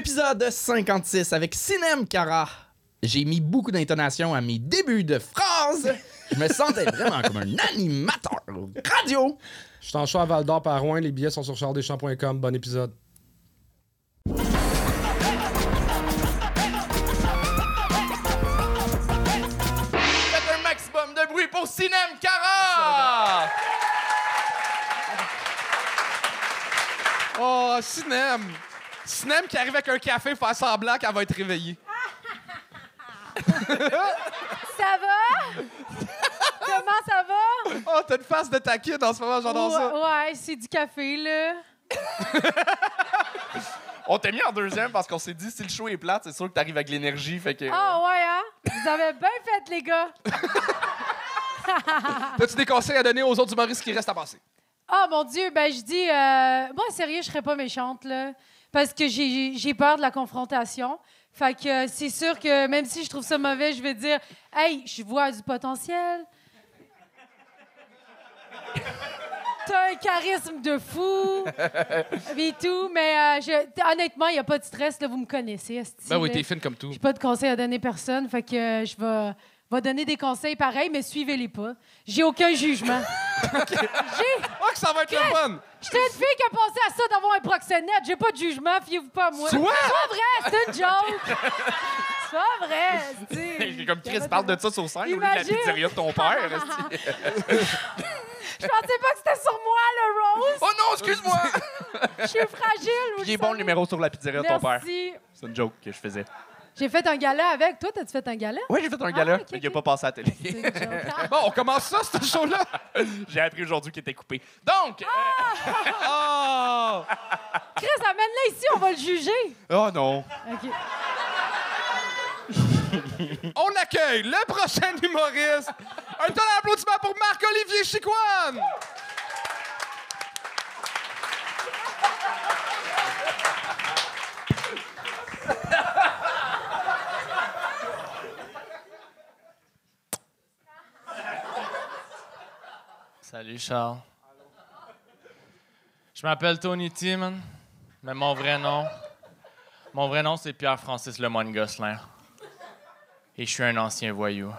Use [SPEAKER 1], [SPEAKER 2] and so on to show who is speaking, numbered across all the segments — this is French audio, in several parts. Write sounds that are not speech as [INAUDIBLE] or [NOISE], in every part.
[SPEAKER 1] Épisode 56 avec Sinem Cara. J'ai mis beaucoup d'intonation à mes débuts de phrases. Je me sentais [LAUGHS] vraiment comme un animateur radio.
[SPEAKER 2] Je suis en show à Val d'Or par Rouen. Les billets sont sur charlesdeschamps.com. Bon épisode.
[SPEAKER 1] Faites un maximum de bruit pour Sinem Cara.
[SPEAKER 3] Oh, Sinem! Sinem qui arrive avec un café faire semblant qu'elle va être réveillée. [LAUGHS]
[SPEAKER 4] Ça va? Comment ça va?
[SPEAKER 3] Oh, t'as une face de taquine en ce moment, j'adore ça.
[SPEAKER 4] Ouais, c'est du café, là. [LAUGHS]
[SPEAKER 3] On t'a mis en deuxième parce qu'on s'est dit si le show est plate, c'est sûr que t'arrives avec l'énergie, fait que...
[SPEAKER 4] Ah, ouais, hein? Vous avez bien fait, les gars. [LAUGHS]
[SPEAKER 3] T'as-tu des conseils à donner aux autres humoristes qui restent à passer?
[SPEAKER 4] Oh, mon Dieu, ben, je dis, euh, moi, sérieux, je serais pas méchante, là. Parce que j'ai peur de la confrontation. Fait que euh, c'est sûr que même si je trouve ça mauvais, je vais dire, hey, je vois du potentiel. [LAUGHS] T'as un charisme de fou. [LAUGHS] et tout. Mais euh, je- honnêtement, il n'y a pas de stress, là, vous me connaissez. esti,
[SPEAKER 3] Ben oui, t'es fine comme tout.
[SPEAKER 4] J'ai pas de conseils à donner personne, fait que euh, je vais, vais donner des conseils pareils, mais suivez-les pas. J'ai aucun jugement. [LAUGHS] J'ai,
[SPEAKER 3] Oh, que ça va être le fun!
[SPEAKER 4] j'étais une fille qui a pensé à ça d'avoir un proxénète. J'ai pas de jugement, fiez-vous pas à moi. C'est pas vrai, c'est une joke. c'est pas vrai,
[SPEAKER 3] J'ai comme Chris parle de ça sur scène au lieu de la
[SPEAKER 4] Imagine.
[SPEAKER 3] pizzeria de ton père. [LAUGHS]
[SPEAKER 4] Je pensais pas que c'était sur moi, le rose.
[SPEAKER 3] oh non, excuse-moi!
[SPEAKER 4] Je suis fragile. vous
[SPEAKER 3] Il est bon le numéro sur la pizzeria de ton père. C'est une joke que je faisais.
[SPEAKER 4] J'ai fait un gala avec. Toi, t'as-tu fait un gala?
[SPEAKER 3] Oui, j'ai fait un gala,
[SPEAKER 4] ok,
[SPEAKER 3] mais il a
[SPEAKER 4] ok.
[SPEAKER 3] pas passé à la télé.
[SPEAKER 4] Ah.
[SPEAKER 3] Bon, on commence ça, ce show-là. [LAUGHS] J'ai appris aujourd'hui qu'il était coupé. Donc. euh, oh! [LAUGHS]
[SPEAKER 4] Chris, amène-le ici, on va le juger.
[SPEAKER 3] Oh non.
[SPEAKER 4] OK. [LAUGHS]
[SPEAKER 3] On accueille le prochain humoriste. Un tonnerre d'applaudissements pour Marc-Olivier Chicoine.
[SPEAKER 5] Salut Charles. Je m'appelle Tony T, man. Mais mon vrai nom. Mon vrai nom, c'est Pierre-Francis Lemoine Gosselin. Et je suis un ancien voyou.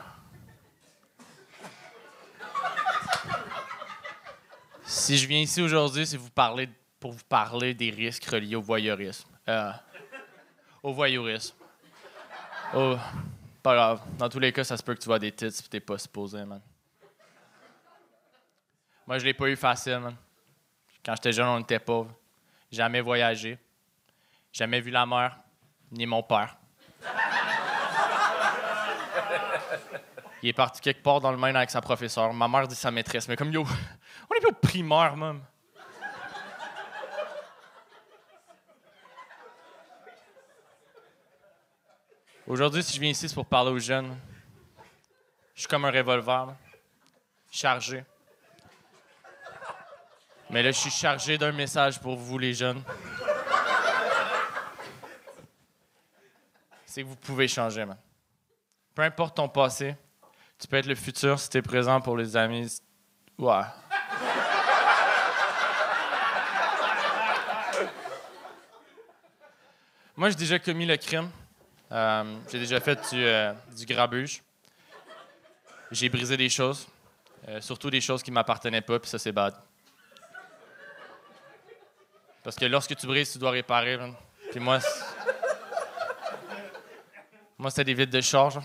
[SPEAKER 5] Si je viens ici aujourd'hui, c'est vous parler, pour vous parler des risques reliés au voyeurisme. Euh, au voyeurisme. Oh, pas grave. Dans tous les cas, ça se peut que tu vois des titres si t'es pas supposé, man. Moi, je l'ai pas eu facile, man. Quand j'étais jeune, on était pauvres. Jamais voyagé. Jamais vu la mer, ni mon père. Il est parti quelque part dans le Maine avec sa professeure. Ma mère dit sa maîtresse, mais comme yo, [LAUGHS] on est plus au primaire, même. Aujourd'hui, si je viens ici, c'est pour parler aux jeunes. Je suis comme un revolver, chargé. Mais là, je suis chargé d'un message pour vous, les jeunes. C'est que vous pouvez changer, man. Peu importe ton passé, tu peux être le futur si t'es présent pour les amis. Ouais. Moi, j'ai déjà commis le crime. Euh, j'ai déjà fait du, euh, du grabuge. J'ai brisé des choses. Euh, surtout des choses qui m'appartenaient pas, puis ça, c'est bad. Parce que lorsque tu brises, tu dois réparer. man. Puis moi, moi c'était des vitres de charge.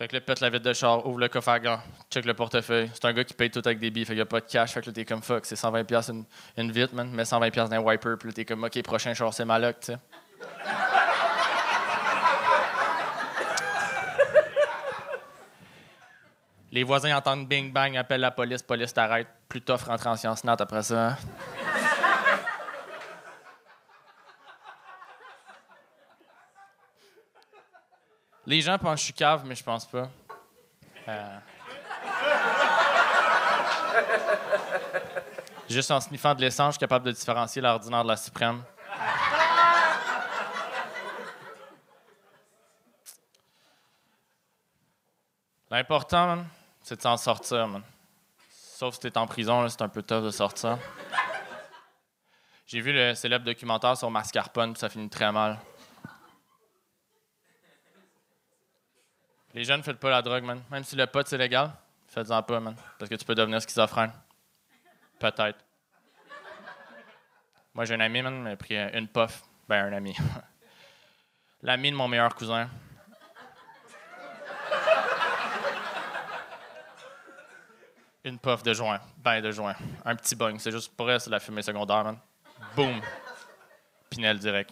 [SPEAKER 5] Fait que là, pète la vitre de char, ouvre le coffre à gants, check le portefeuille. C'est un gars qui paye tout avec des billes, fait qu'il n'y a pas de cash. Fait que là, t'es comme fuck, c'est 120$ piastres une, une vitre, man. Mets 120$ piastres dans un wiper, puis là, t'es comme, ok, prochain char, c'est ma loc, tu sais. Les voisins entendent bing bang, appellent la police, police t'arrête. Plus tough en sciences nat après ça. hein? Les gens pensent que je suis cave, mais je pense pas. Euh. Juste en sniffant de l'essence, je suis capable de différencier l'ordinaire de la suprême. L'important, c'est de s'en sortir, man. Sauf si t'es en prison, c'est un peu tough de sortir. J'ai vu le célèbre documentaire sur mascarpone, puis ça finit très mal. Les jeunes, faites pas la drogue, man. Même si le pot, c'est légal, faites-en pas, man. Parce que tu peux devenir schizophrène. Peut-être. Moi, j'ai un ami, man, il m'a pris une puff. Ben, un ami. [LAUGHS] L'ami de mon meilleur cousin. Une puff de joint. Ben, de joint. Un petit bong. C'est juste pour elle, c'est la fumée secondaire, man. Boum. Pinel direct.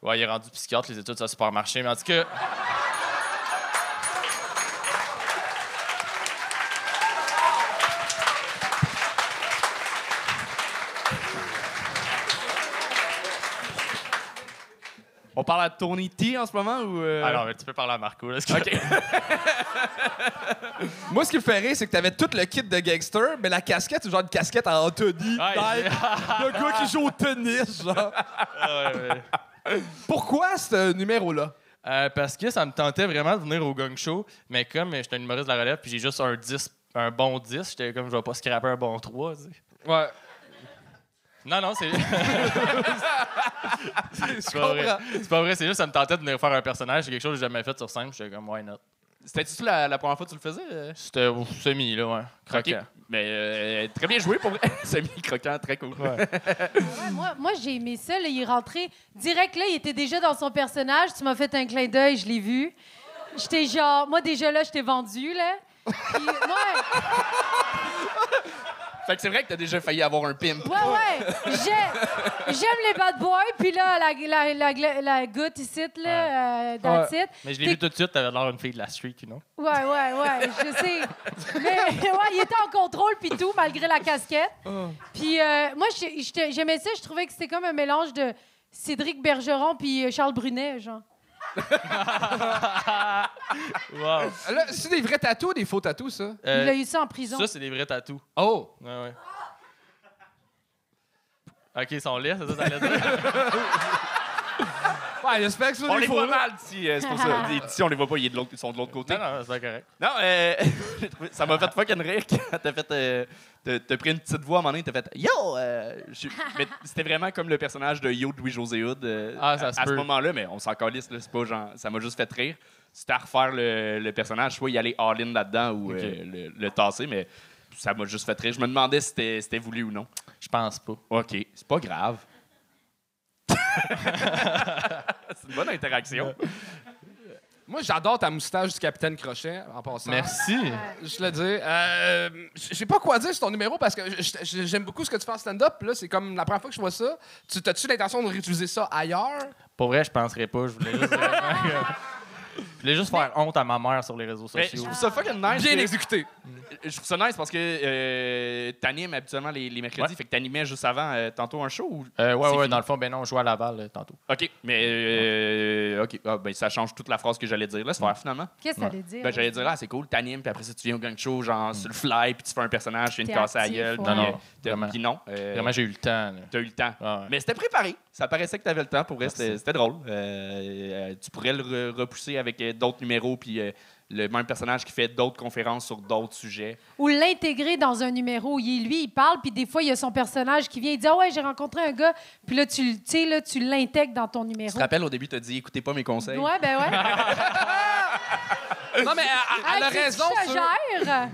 [SPEAKER 5] Ouais, il est rendu psychiatre, les études, ça a super marché. Mais en tout cas.
[SPEAKER 2] On parle à Tony T en ce moment ou. euh?
[SPEAKER 5] Alors, tu peux parler à Marco. Là. [LAUGHS]
[SPEAKER 2] Moi, ce qui me fait rire, c'est que t'avais tout le kit de gangster, mais la casquette, c'est genre une casquette en Anthony.
[SPEAKER 5] Ouais.
[SPEAKER 2] type. le gars qui joue au tennis, genre.
[SPEAKER 5] Ah, ouais, ouais.
[SPEAKER 2] Pourquoi ce numéro-là?
[SPEAKER 5] Euh, parce que ça me tentait vraiment de venir au gang show, mais comme j'étais un humoriste de la relève, puis j'ai juste un 10, un bon 10, j'étais comme je vais pas scraper un bon 3. tu sais.
[SPEAKER 2] Ouais.
[SPEAKER 5] Non, non, c'est. [LAUGHS] C'est pas vrai. C'est pas vrai, c'est juste ça me tentait de venir faire un personnage, c'est quelque chose que j'ai jamais fait sur scène, j'étais comme why not?
[SPEAKER 2] C'était-tu la, la première fois que tu le faisais? euh?
[SPEAKER 5] C'était au semi, là, ouais. Croquant.
[SPEAKER 2] Mais euh, très bien joué pour vrai. [LAUGHS] Semi-croquant, très cool.
[SPEAKER 4] Ouais, moi, moi j'ai aimé ça. là. il est rentré direct là, il était déjà dans son personnage. Tu m'as fait un clin d'œil, je l'ai vu. J'étais genre, moi déjà là, je t'ai vendu là. Puis, ouais, [LAUGHS]
[SPEAKER 2] Fait que c'est vrai que t'as déjà failli avoir un pimp.
[SPEAKER 4] ouais, ouais. J'ai- J'aime les bad boys. Puis là, la, la, la, la, la goutte ici, là, euh, that's it.
[SPEAKER 5] Mais je l'ai
[SPEAKER 4] T'es-
[SPEAKER 5] vu tout de suite, t'avais l'air une fille de la street, you know.
[SPEAKER 4] Ouais, ouais, ouais, je [LAUGHS] sais. Mais ouais, il était en contrôle puis tout, malgré la casquette. Puis euh, moi, j'ai- j'étais- j'aimais ça. Je trouvais que c'était comme un mélange de Cédric Bergeron puis euh, Charles Brunet, genre. [LAUGHS]
[SPEAKER 5] Wow.
[SPEAKER 2] Là, c'est des vrais tatous ou des faux tatous, ça?
[SPEAKER 5] Euh,
[SPEAKER 4] Il a eu ça en prison.
[SPEAKER 5] ça, c'est des vrais tatous.
[SPEAKER 2] Oh!
[SPEAKER 5] Ouais, ouais. Ok, ils sont laids, c'est ça que t'allais dire? [LAUGHS]
[SPEAKER 2] Ouais, j'espère que c'est
[SPEAKER 3] On
[SPEAKER 2] des
[SPEAKER 3] les
[SPEAKER 2] faux.
[SPEAKER 3] voit mal d'ici, euh, c'est pour ça. [LAUGHS] Ici, on les voit pas, ils sont de l'autre- ils sont de l'autre côté.
[SPEAKER 5] non, non, c'est pas correct.
[SPEAKER 3] Non, euh, [LAUGHS] j'ai trouvé- ça m'a fait fucking rire quand t'as fait. euh, t'as- t'as pris une petite voix à un moment donné, t'as fait Yo! euh, je- mais c'était vraiment comme le personnage de Yo de Louis-José Hood euh,
[SPEAKER 5] Ah, ça
[SPEAKER 3] à,
[SPEAKER 5] se
[SPEAKER 3] à ce
[SPEAKER 5] peut.
[SPEAKER 3] moment-là, mais on s'en calisse, là, c'est pas genre. Ça m'a juste fait rire. C'était à refaire le, le personnage, soit y aller all-in là-dedans ou
[SPEAKER 5] Ok.
[SPEAKER 3] euh, le, le tasser, mais ça m'a juste fait rire. Je me demandais si c'était c'était voulu ou non.
[SPEAKER 5] Je pense pas.
[SPEAKER 3] OK, c'est pas grave. [LAUGHS] c'est une bonne interaction.
[SPEAKER 2] Moi, j'adore ta moustache du capitaine Crochet, en passant.
[SPEAKER 5] Merci.
[SPEAKER 2] Je le dis. Euh, je sais pas quoi dire sur ton numéro parce que j'aime beaucoup ce que tu fais en stand-up. Là, c'est comme la première fois que je vois ça. Tu as-tu l'intention de réutiliser ça ailleurs?
[SPEAKER 5] Pour vrai, je penserais pas. Je voulais juste, [LAUGHS] je voulais juste faire honte à ma mère sur les réseaux
[SPEAKER 3] Mais je
[SPEAKER 5] sociaux.
[SPEAKER 3] trouve ça fucking nice.
[SPEAKER 2] Bien exécuté.
[SPEAKER 3] Je trouve ça nice parce que euh, t'animes habituellement les, les mercredis,
[SPEAKER 5] Ouais.
[SPEAKER 3] fait que t'animais juste avant euh, tantôt un show ou...
[SPEAKER 5] Euh, ouais,
[SPEAKER 3] C'est
[SPEAKER 5] ouais,
[SPEAKER 3] fini?
[SPEAKER 5] dans le fond, ben non, on jouait à Laval euh, tantôt.
[SPEAKER 3] OK, mais euh, OK, Ah, ben, ça change toute la phrase que j'allais dire. Laisse faire finalement.
[SPEAKER 4] Qu'est-ce que ça allait dire?
[SPEAKER 3] Ben, j'allais dire, ah, c'est cool, t'animes, puis après ça, tu viens au gang show, genre sur le fly, puis tu fais un personnage, tu
[SPEAKER 4] T'es
[SPEAKER 3] casser la
[SPEAKER 4] actif,
[SPEAKER 3] gueule.
[SPEAKER 4] ouais.
[SPEAKER 3] puis,
[SPEAKER 5] Non, non,
[SPEAKER 3] t'as-
[SPEAKER 5] vraiment.
[SPEAKER 3] Puis non, euh,
[SPEAKER 5] Vraiment, j'ai eu le temps. là.
[SPEAKER 3] t'as eu le temps.
[SPEAKER 5] Ah ouais.
[SPEAKER 3] Mais c'était préparé. Ça paraissait que t'avais le temps. Pour vrai, c'était drôle. Tu pourrais le re- repousser avec d'autres numéros, puis euh, le même personnage qui fait d'autres conférences sur d'autres sujets.
[SPEAKER 4] Ou l'intégrer dans un numéro. Il, lui, il parle, puis des fois, il y a son personnage qui vient, il dit Ah ouais, j'ai rencontré un gars. Puis là, tu, tu là, tu l'intègres dans ton
[SPEAKER 3] Tu
[SPEAKER 4] numéro.
[SPEAKER 3] te rappelles, au début, t'as dit, écoutez pas mes conseils.
[SPEAKER 4] Ouais, ben ouais. [LAUGHS]
[SPEAKER 2] Non, mais elle, a
[SPEAKER 4] tu-
[SPEAKER 2] raison
[SPEAKER 4] Je gère.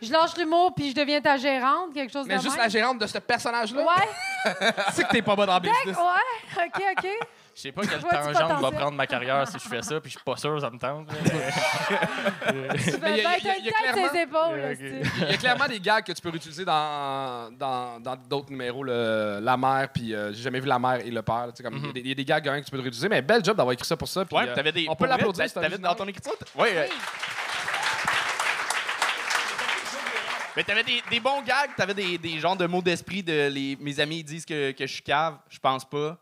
[SPEAKER 4] Je lâche l'humour, puis je deviens ta gérante, quelque chose
[SPEAKER 2] Mais
[SPEAKER 4] de
[SPEAKER 2] juste
[SPEAKER 4] même.
[SPEAKER 2] la gérante de ce personnage-là,
[SPEAKER 4] Ouais, [LAUGHS]
[SPEAKER 2] tu sais que t'es pas bon dans le business.
[SPEAKER 4] ouais, OK, OK.
[SPEAKER 5] Je sais pas quelle tangente va prendre ma carrière si je fais ça, puis je suis pas sûr, ça me tente. [LAUGHS]
[SPEAKER 2] Mais il y
[SPEAKER 4] vas
[SPEAKER 2] a- y a- y clairement-
[SPEAKER 4] ses épaules.
[SPEAKER 5] Ok.
[SPEAKER 4] esti.
[SPEAKER 2] Il y a clairement des gags que tu peux réutiliser dans dans dans d'autres numéros, le- la mère, puis euh, j'ai jamais vu la mère et le père. tu sais, comme, il y a des- il y, a des gags hein, que tu peux réutiliser, mais bel job d'avoir écrit ça pour ça. puis,
[SPEAKER 3] Ouais,
[SPEAKER 2] euh,
[SPEAKER 3] t'avais des.
[SPEAKER 2] on peut l'applaudir.
[SPEAKER 3] T'avais dans ton écriture. Ouais. euh,
[SPEAKER 4] Oui.
[SPEAKER 3] Mais t'avais des, des bons gags, t'avais des, des genres de mots d'esprit de les, mes amis disent que, que je suis cave, je pense pas.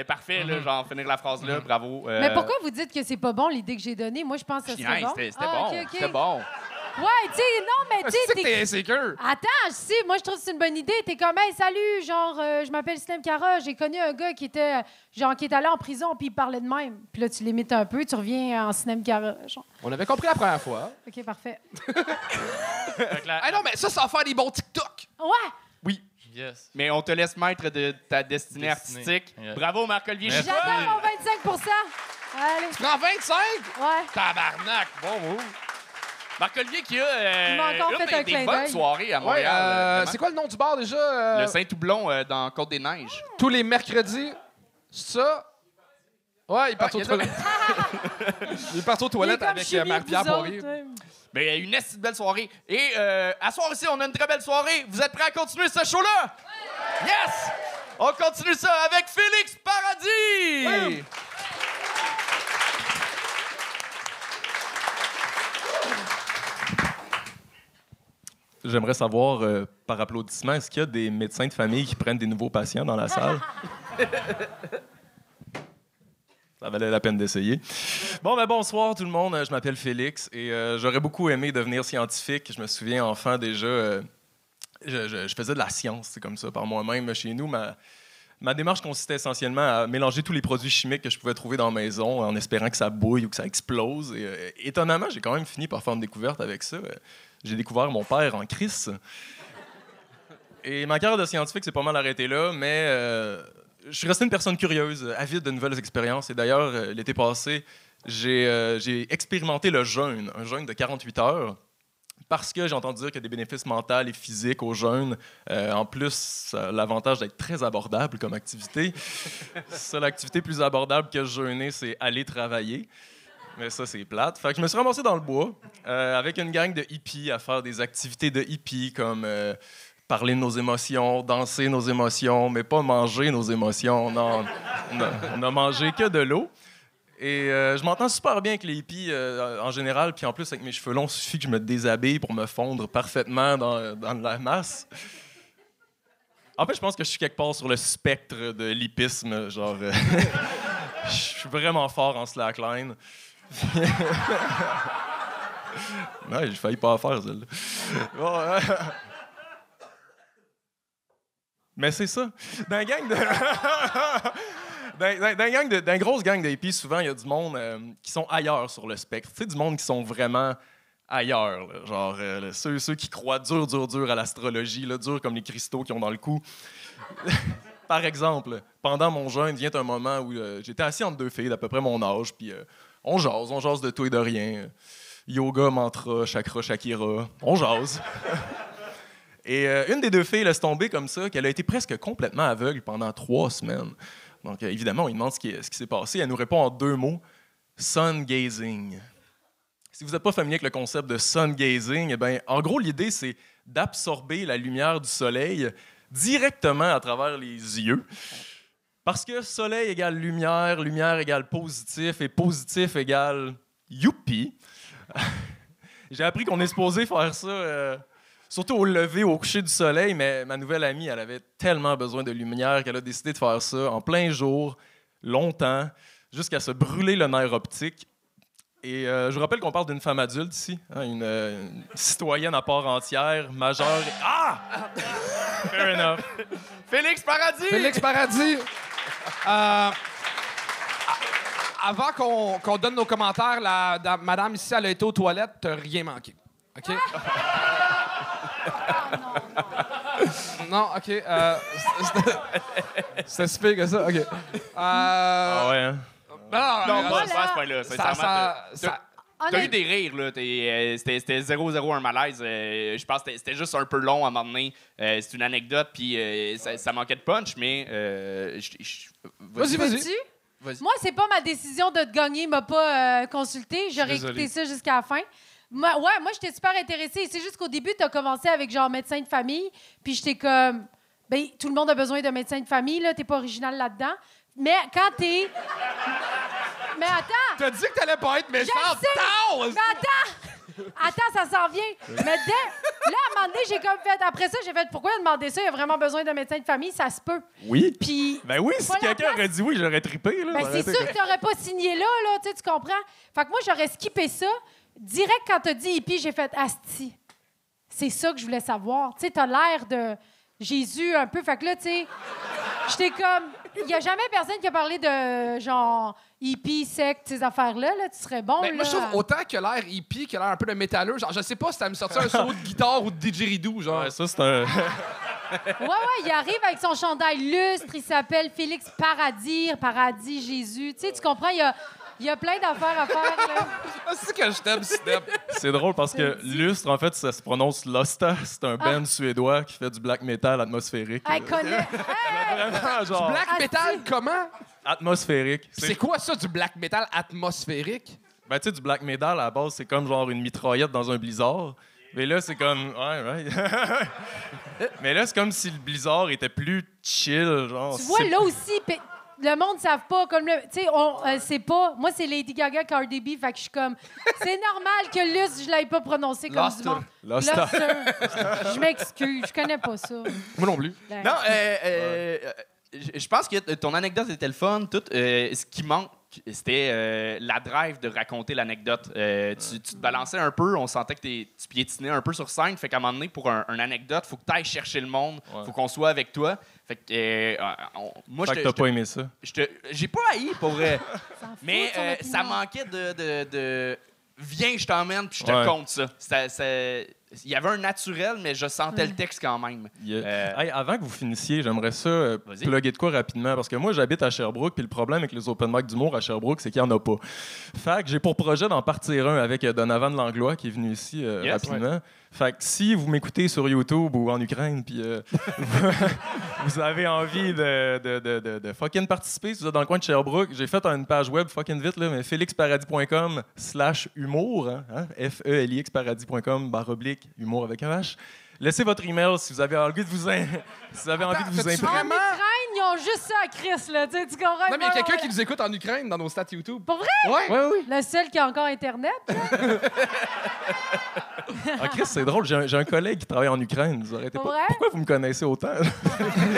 [SPEAKER 3] C'était parfait, là, genre finir la phrase là, bravo. euh,
[SPEAKER 4] Mais pourquoi vous dites que c'est pas bon l'idée que j'ai donnée? Moi, je pense que
[SPEAKER 3] je hey,
[SPEAKER 4] bon.
[SPEAKER 3] C'était c'était
[SPEAKER 4] Ah,
[SPEAKER 3] bon,
[SPEAKER 4] OK, OK.
[SPEAKER 3] c'était bon.
[SPEAKER 4] Ouais, tu sais, non, mais tu
[SPEAKER 2] C'est
[SPEAKER 4] sais,
[SPEAKER 2] que
[SPEAKER 4] t'es-
[SPEAKER 2] t'es insécure.
[SPEAKER 4] Attends, si, moi je trouve que c'est une bonne idée. T'es comme, hey, salut, genre, euh, je m'appelle Slim Cara, j'ai connu un gars qui était, euh, genre, qui est allé en prison, puis il parlait de même. Puis là, tu l'imites un peu, tu reviens en Slim Cara. Genre,
[SPEAKER 2] On avait compris la première fois.
[SPEAKER 4] OK, parfait.
[SPEAKER 5] Fait que la-
[SPEAKER 2] Ah non, mais ça, ça va faire des bons TikTok.
[SPEAKER 4] Ouais,
[SPEAKER 5] Yes.
[SPEAKER 6] Mais on te laisse maître de ta destinée,
[SPEAKER 5] Destinée.
[SPEAKER 6] artistique.
[SPEAKER 5] Yeah.
[SPEAKER 6] Bravo, Marc-Olivier.
[SPEAKER 4] J'adore mon 25 Allez,
[SPEAKER 2] Tu prends 25?
[SPEAKER 4] ouais.
[SPEAKER 2] Tabarnak. Bon move.
[SPEAKER 6] Marc-Olivier qui a euh, une
[SPEAKER 4] fait
[SPEAKER 6] des-
[SPEAKER 4] un
[SPEAKER 6] des,
[SPEAKER 4] clin
[SPEAKER 6] bonnes soirées à Montréal.
[SPEAKER 2] euh,
[SPEAKER 6] euh,
[SPEAKER 2] c'est quoi le nom du bar déjà? Euh,
[SPEAKER 6] Le Saint-Toublon euh, dans Côte-des-Neiges.
[SPEAKER 2] Tous les mercredis. Ça. Ouais, il part
[SPEAKER 6] Ah,
[SPEAKER 2] aux [LAUGHS] [LAUGHS]
[SPEAKER 6] il y a
[SPEAKER 2] toilettes. il part aux
[SPEAKER 4] Il est
[SPEAKER 2] toilettes avec euh, Marie-Pierre Poirier.
[SPEAKER 4] ouais.
[SPEAKER 6] Ben, une belle soirée. Et euh, à soir ici, on a une très belle soirée. Vous êtes prêts à continuer ce show-là? Yes! On continue ça avec Félix Paradis!
[SPEAKER 7] J'aimerais savoir, euh, par applaudissement, est-ce qu'il y a des médecins de famille qui prennent des nouveaux patients dans la salle? [LAUGHS] Ça valait la peine d'essayer. Bon, ben bonsoir tout le monde. Euh, Je m'appelle Félix et euh, j'aurais beaucoup aimé devenir scientifique. Je me souviens, enfant, déjà, euh, je, faisais de la science, comme ça, par moi-même. Chez nous, ma, ma démarche consistait essentiellement à mélanger tous les produits chimiques que je pouvais trouver dans la maison en espérant que ça bouille ou que ça explose. Étonnamment, j'ai quand même fini par faire une découverte avec ça. J'ai découvert mon père en crise. Et ma carrière de scientifique s'est pas mal arrêtée là, mais je suis resté une personne curieuse, euh, avide de nouvelles expériences. Et d'ailleurs, euh, l'été passé, j'ai euh, j'ai expérimenté le jeûne, un jeûne de 48 heures, parce que j'ai entendu dire qu'il y a des bénéfices mentaux et physiques au jeûne. Euh, en plus, l'avantage d'être très abordable comme activité. [LAUGHS] Seule activité plus abordable que jeûner, c'est aller travailler. Mais ça, c'est plate. Fait que je me suis ramassé dans le bois euh, avec une gang de hippies à faire des activités de hippies comme parler de nos émotions, danser nos émotions, mais pas manger nos émotions. Non, on a, mangé que de l'eau. Et euh, je m'entends super bien avec les hippies euh, en général, puis en plus avec mes cheveux longs, il suffit que je me déshabille pour me fondre parfaitement dans, la masse. En fait, je pense que je suis quelque part sur le spectre de l'hippisme, genre... euh, [LAUGHS] je suis vraiment fort en slackline. [LAUGHS] non, j'ai failli pas faire, celle-là. Bon, [LAUGHS] Mais c'est ça. Dans un [LAUGHS] gang de. Dans, dans- dans un gang de- grosse gang de souvent, il y a du monde euh, qui sont ailleurs sur le spectre. Tu sais, du monde qui sont vraiment ailleurs. Genre, euh, ceux, ceux qui croient dur, dur, dur à l'astrologie, dur comme les cristaux qui ont dans le cou. [LAUGHS] Par exemple, pendant mon jeûne, vient un moment où euh, j'étais assis entre deux filles d'à peu près mon âge, puis euh, on jase, on jase de tout et de rien. Yoga, mantra, chakra, shakira, on jase. [LAUGHS] Et euh, une des deux filles laisse tomber comme ça qu'elle a été presque complètement aveugle pendant trois semaines. Donc, euh, évidemment, on lui demande ce qui, s'est passé. Elle nous répond en deux mots sun gazing. Si vous n'êtes pas familier avec le concept de sun gazing, eh ben, en gros, l'idée, c'est d'absorber la lumière du soleil directement à travers les yeux. Parce que soleil égale lumière, lumière égale positif, et positif égale youpi. [LAUGHS] J'ai appris qu'on est supposé faire ça, euh, surtout au lever, au coucher du soleil, mais ma nouvelle amie, elle avait tellement besoin de lumière qu'elle a décidé de faire ça en plein jour, longtemps, jusqu'à se brûler le nerf optique. Et euh, je vous rappelle qu'on parle d'une femme adulte ici, hein, une, euh, une citoyenne à part entière, majeure. et- Ah! Fair enough.
[SPEAKER 6] Félix Paradis!
[SPEAKER 2] Félix Paradis. Euh, avant qu'on donne nos commentaires, la, la- madame ici, elle a été aux toilettes, t'as rien manqué. OK? Non, OK. euh, c'était- C'était si pire que ça. OK. Euh,
[SPEAKER 7] Ah ouais, hein?
[SPEAKER 2] non, non,
[SPEAKER 6] Non,
[SPEAKER 2] non,
[SPEAKER 6] pas
[SPEAKER 4] Voilà.
[SPEAKER 6] à ce point-là.
[SPEAKER 2] ça, ça,
[SPEAKER 6] t'as-
[SPEAKER 2] ça-
[SPEAKER 6] T'as eu des rires, là. T'es, euh, C'était c'était 0-0 un malaise. Euh, Je pense que c'était- juste un peu long à un moment donné. Euh, C'est une anecdote, puis euh, ça, ça manquait de punch, mais. euh,
[SPEAKER 2] Vas-y, vas-y.
[SPEAKER 4] Moi, c'est pas ma décision de te gagner, m'a pas euh, consulté. J'aurais écouté ça jusqu'à la fin. Moi, ouais, moi, j'étais super intéressée. C'est juste qu'au début, tu as commencé avec genre médecin de famille, puis j'étais comme, ben, tout le monde a besoin de médecin de famille, là, t'es pas original là-dedans. Mais quand t'es. [LAUGHS] Mais attends!
[SPEAKER 2] T'as dit que t'allais pas être méchant.
[SPEAKER 4] Je sais.
[SPEAKER 2] Tao!
[SPEAKER 4] Mais attends! Attends, ça s'en vient. Mais dès... là, à un moment donné, j'ai comme fait. Après ça, j'ai fait pourquoi demander ça? Il y a vraiment besoin d'un médecin de famille, ça se peut.
[SPEAKER 7] Oui.
[SPEAKER 4] Puis.
[SPEAKER 7] Ben oui, si quelqu'un
[SPEAKER 4] place.
[SPEAKER 7] aurait dit oui, j'aurais trippé. Là.
[SPEAKER 4] Ben, c'est sûr que t'aurais pas signé là, là, tu sais, tu comprends? Fait que moi, j'aurais skippé ça, direct quand t'as dit hippie, j'ai fait asti. C'est ça que je voulais savoir. Tu sais, t'as l'air de Jésus un peu. Fait que là, tu sais, j'étais comme. Il y a jamais personne qui a parlé de genre hippie, secte, ces affaires-là. Là. Tu serais bon.
[SPEAKER 2] Ben, moi, je
[SPEAKER 4] là.
[SPEAKER 2] trouve autant que l'air hippie, que l'air un peu de métalleux. Genre, je sais pas si t'as me sorti un [LAUGHS] solo de guitare ou de didgeridoo, genre.
[SPEAKER 7] Ouais, ça, c'est un.
[SPEAKER 4] Ouais, ouais, il arrive avec son chandail lustre. Il s'appelle Félix Paradis, Paradis Jésus. Tu sais, tu comprends? Il y a, il y a plein d'affaires à faire. Là. [LAUGHS]
[SPEAKER 2] Ah, c'est que je t'aime, Snap.
[SPEAKER 7] C'est drôle parce que lustre, en fait, ça se prononce Losta. C'est un band suédois qui fait du black metal atmosphérique.
[SPEAKER 4] Elle connaît. Hey!
[SPEAKER 7] Vraiment, [LAUGHS] genre,
[SPEAKER 2] Black
[SPEAKER 4] Asti.
[SPEAKER 2] metal, comment?
[SPEAKER 7] atmosphérique.
[SPEAKER 2] C'est quoi ça, du black metal atmosphérique?
[SPEAKER 7] Ben, tu sais, du black metal, à la base, c'est comme genre une mitraillette dans un blizzard. Mais là, c'est comme. Ouais, ouais. [LAUGHS] Mais là, c'est comme si le blizzard était plus chill, genre.
[SPEAKER 4] Tu vois,
[SPEAKER 7] c'est-
[SPEAKER 4] là aussi, pe- le monde ne savent pas. Comme le, tu sais, on euh, sait pas. Moi, c'est Lady Gaga, Cardi B. Fait que je suis comme. C'est normal que Luce, je l'avais pas prononcé comme
[SPEAKER 2] Luster.
[SPEAKER 4] du monde.
[SPEAKER 7] Luster.
[SPEAKER 4] Luster. Je m'excuse. Je connais pas ça.
[SPEAKER 2] Moi non plus.
[SPEAKER 4] Ben,
[SPEAKER 3] Non, euh, euh, je pense que ton anecdote était le fun. Tout, euh, ce qui manque, c'était euh, la drive de raconter l'anecdote. Euh, tu, tu te balançais un peu, on sentait que t'es- tu piétinais un peu sur scène. Fait qu'à un moment donné, pour un, un anecdote, faut que tu ailles chercher le monde,
[SPEAKER 7] Ouais.
[SPEAKER 3] faut qu'on soit avec toi. Fait que, euh, on- moi,
[SPEAKER 7] Fait que t'as pas aimé ça.
[SPEAKER 3] je te- j'ai pas haï pour vrai. [LAUGHS]
[SPEAKER 4] s'en fout
[SPEAKER 3] Mais
[SPEAKER 4] de son
[SPEAKER 3] euh,
[SPEAKER 4] opinion.
[SPEAKER 3] ça manquait de, de, de- Viens, je t'emmène, puis je te
[SPEAKER 7] Ouais.
[SPEAKER 3] compte ça. Ça- ça- Il y avait un naturel, mais je sentais le texte quand même.
[SPEAKER 7] Yeah.
[SPEAKER 3] Euh,
[SPEAKER 7] Hey, avant que vous finissiez, j'aimerais ça euh, plugger de quoi rapidement parce que moi j'habite à Sherbrooke puis le problème avec les open mic d'humour à Sherbrooke c'est qu'il n'y en a pas. Fait que j'ai pour projet d'en partir un avec euh, Donovan Langlois qui est venu ici euh,
[SPEAKER 3] Yes.
[SPEAKER 7] rapidement. Fait que si vous m'écoutez sur YouTube ou en Ukraine puis euh, [LAUGHS] vous avez envie de, de, de, de- de fucking participer, si vous êtes dans le coin de Sherbrooke, j'ai fait une page web fucking vite là, mais félixparadis.com slash humour, hein, hein, F-E-L-I-X-paradis.com barre oblique humour avec un H. Laissez votre email si vous avez envie de vous, in- [LAUGHS] si vous avez envie de vous
[SPEAKER 2] t'as-tu
[SPEAKER 7] imprimer.
[SPEAKER 4] En
[SPEAKER 2] Vraiment?
[SPEAKER 4] Ukraine, ils ont juste ça à Chris, là. Tu sais, tu comprends?
[SPEAKER 2] Non, mais il y a quelqu'un
[SPEAKER 4] ouais.
[SPEAKER 2] qui nous écoute en Ukraine dans nos stats YouTube.
[SPEAKER 4] Pour vrai?
[SPEAKER 2] Ouais.
[SPEAKER 7] Ouais, oui.
[SPEAKER 4] Le seul qui a encore Internet. là.
[SPEAKER 7] Ah, Chris, c'est drôle. J'ai un, collègue qui travaille en Ukraine. Vous arrêtez
[SPEAKER 4] Pour
[SPEAKER 7] pas.
[SPEAKER 4] vrai?
[SPEAKER 7] Pourquoi vous me connaissez autant?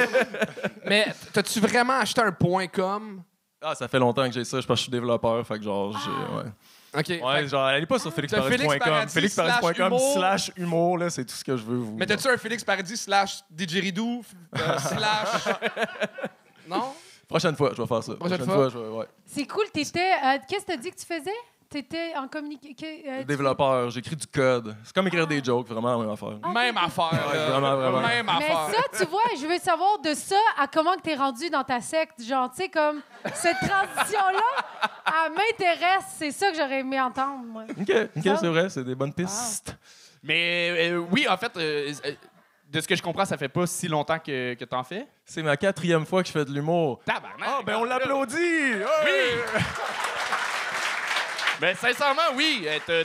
[SPEAKER 7] [LAUGHS]
[SPEAKER 2] Mais t'as-tu vraiment acheté un point .com?
[SPEAKER 7] ah, ça fait longtemps que j'ai ça. Je pense que je suis développeur. Fait que genre, j'ai. Ouais.
[SPEAKER 2] OK.
[SPEAKER 7] Ouais, genre, allez pas sur félixparadis.com.
[SPEAKER 2] Félix
[SPEAKER 7] Félixparadis.com
[SPEAKER 2] Paradis
[SPEAKER 7] slash humour, là, c'est tout ce que je veux vous.
[SPEAKER 2] Mais t'as-tu un Félix Paradis slash didgeridoo euh, [LAUGHS] slash... non?
[SPEAKER 7] Prochaine fois, je vais faire ça.
[SPEAKER 2] Prochaine fois?
[SPEAKER 7] je vais. Ouais.
[SPEAKER 4] C'est cool. T'étais. euh, Qu'est-ce que t'as dit que tu faisais? T'étais en communication.
[SPEAKER 7] Développeur, j'écris du code. C'est comme écrire des jokes, vraiment la même affaire.
[SPEAKER 4] Ah,
[SPEAKER 2] Même affaire.
[SPEAKER 7] Ouais,
[SPEAKER 2] là.
[SPEAKER 7] vraiment, vraiment.
[SPEAKER 2] Même
[SPEAKER 4] Mais
[SPEAKER 2] affaire.
[SPEAKER 4] ça, tu vois, je veux savoir de ça à comment que t'es rendu dans ta secte. Genre, tu sais, comme cette transition-là, elle m'intéresse. C'est ça que j'aurais aimé entendre, moi.
[SPEAKER 7] Ok, ok, c'est vrai, c'est des bonnes pistes.
[SPEAKER 3] Mais euh, oui, en fait, euh, euh, de ce que je comprends, ça fait pas si longtemps que, que t'en fais.
[SPEAKER 7] C'est ma quatrième fois que je fais de l'humour.
[SPEAKER 3] Tabarnak!
[SPEAKER 7] Ah, ben on l'applaudit! Ouais!
[SPEAKER 3] Mais sincèrement, oui. euh,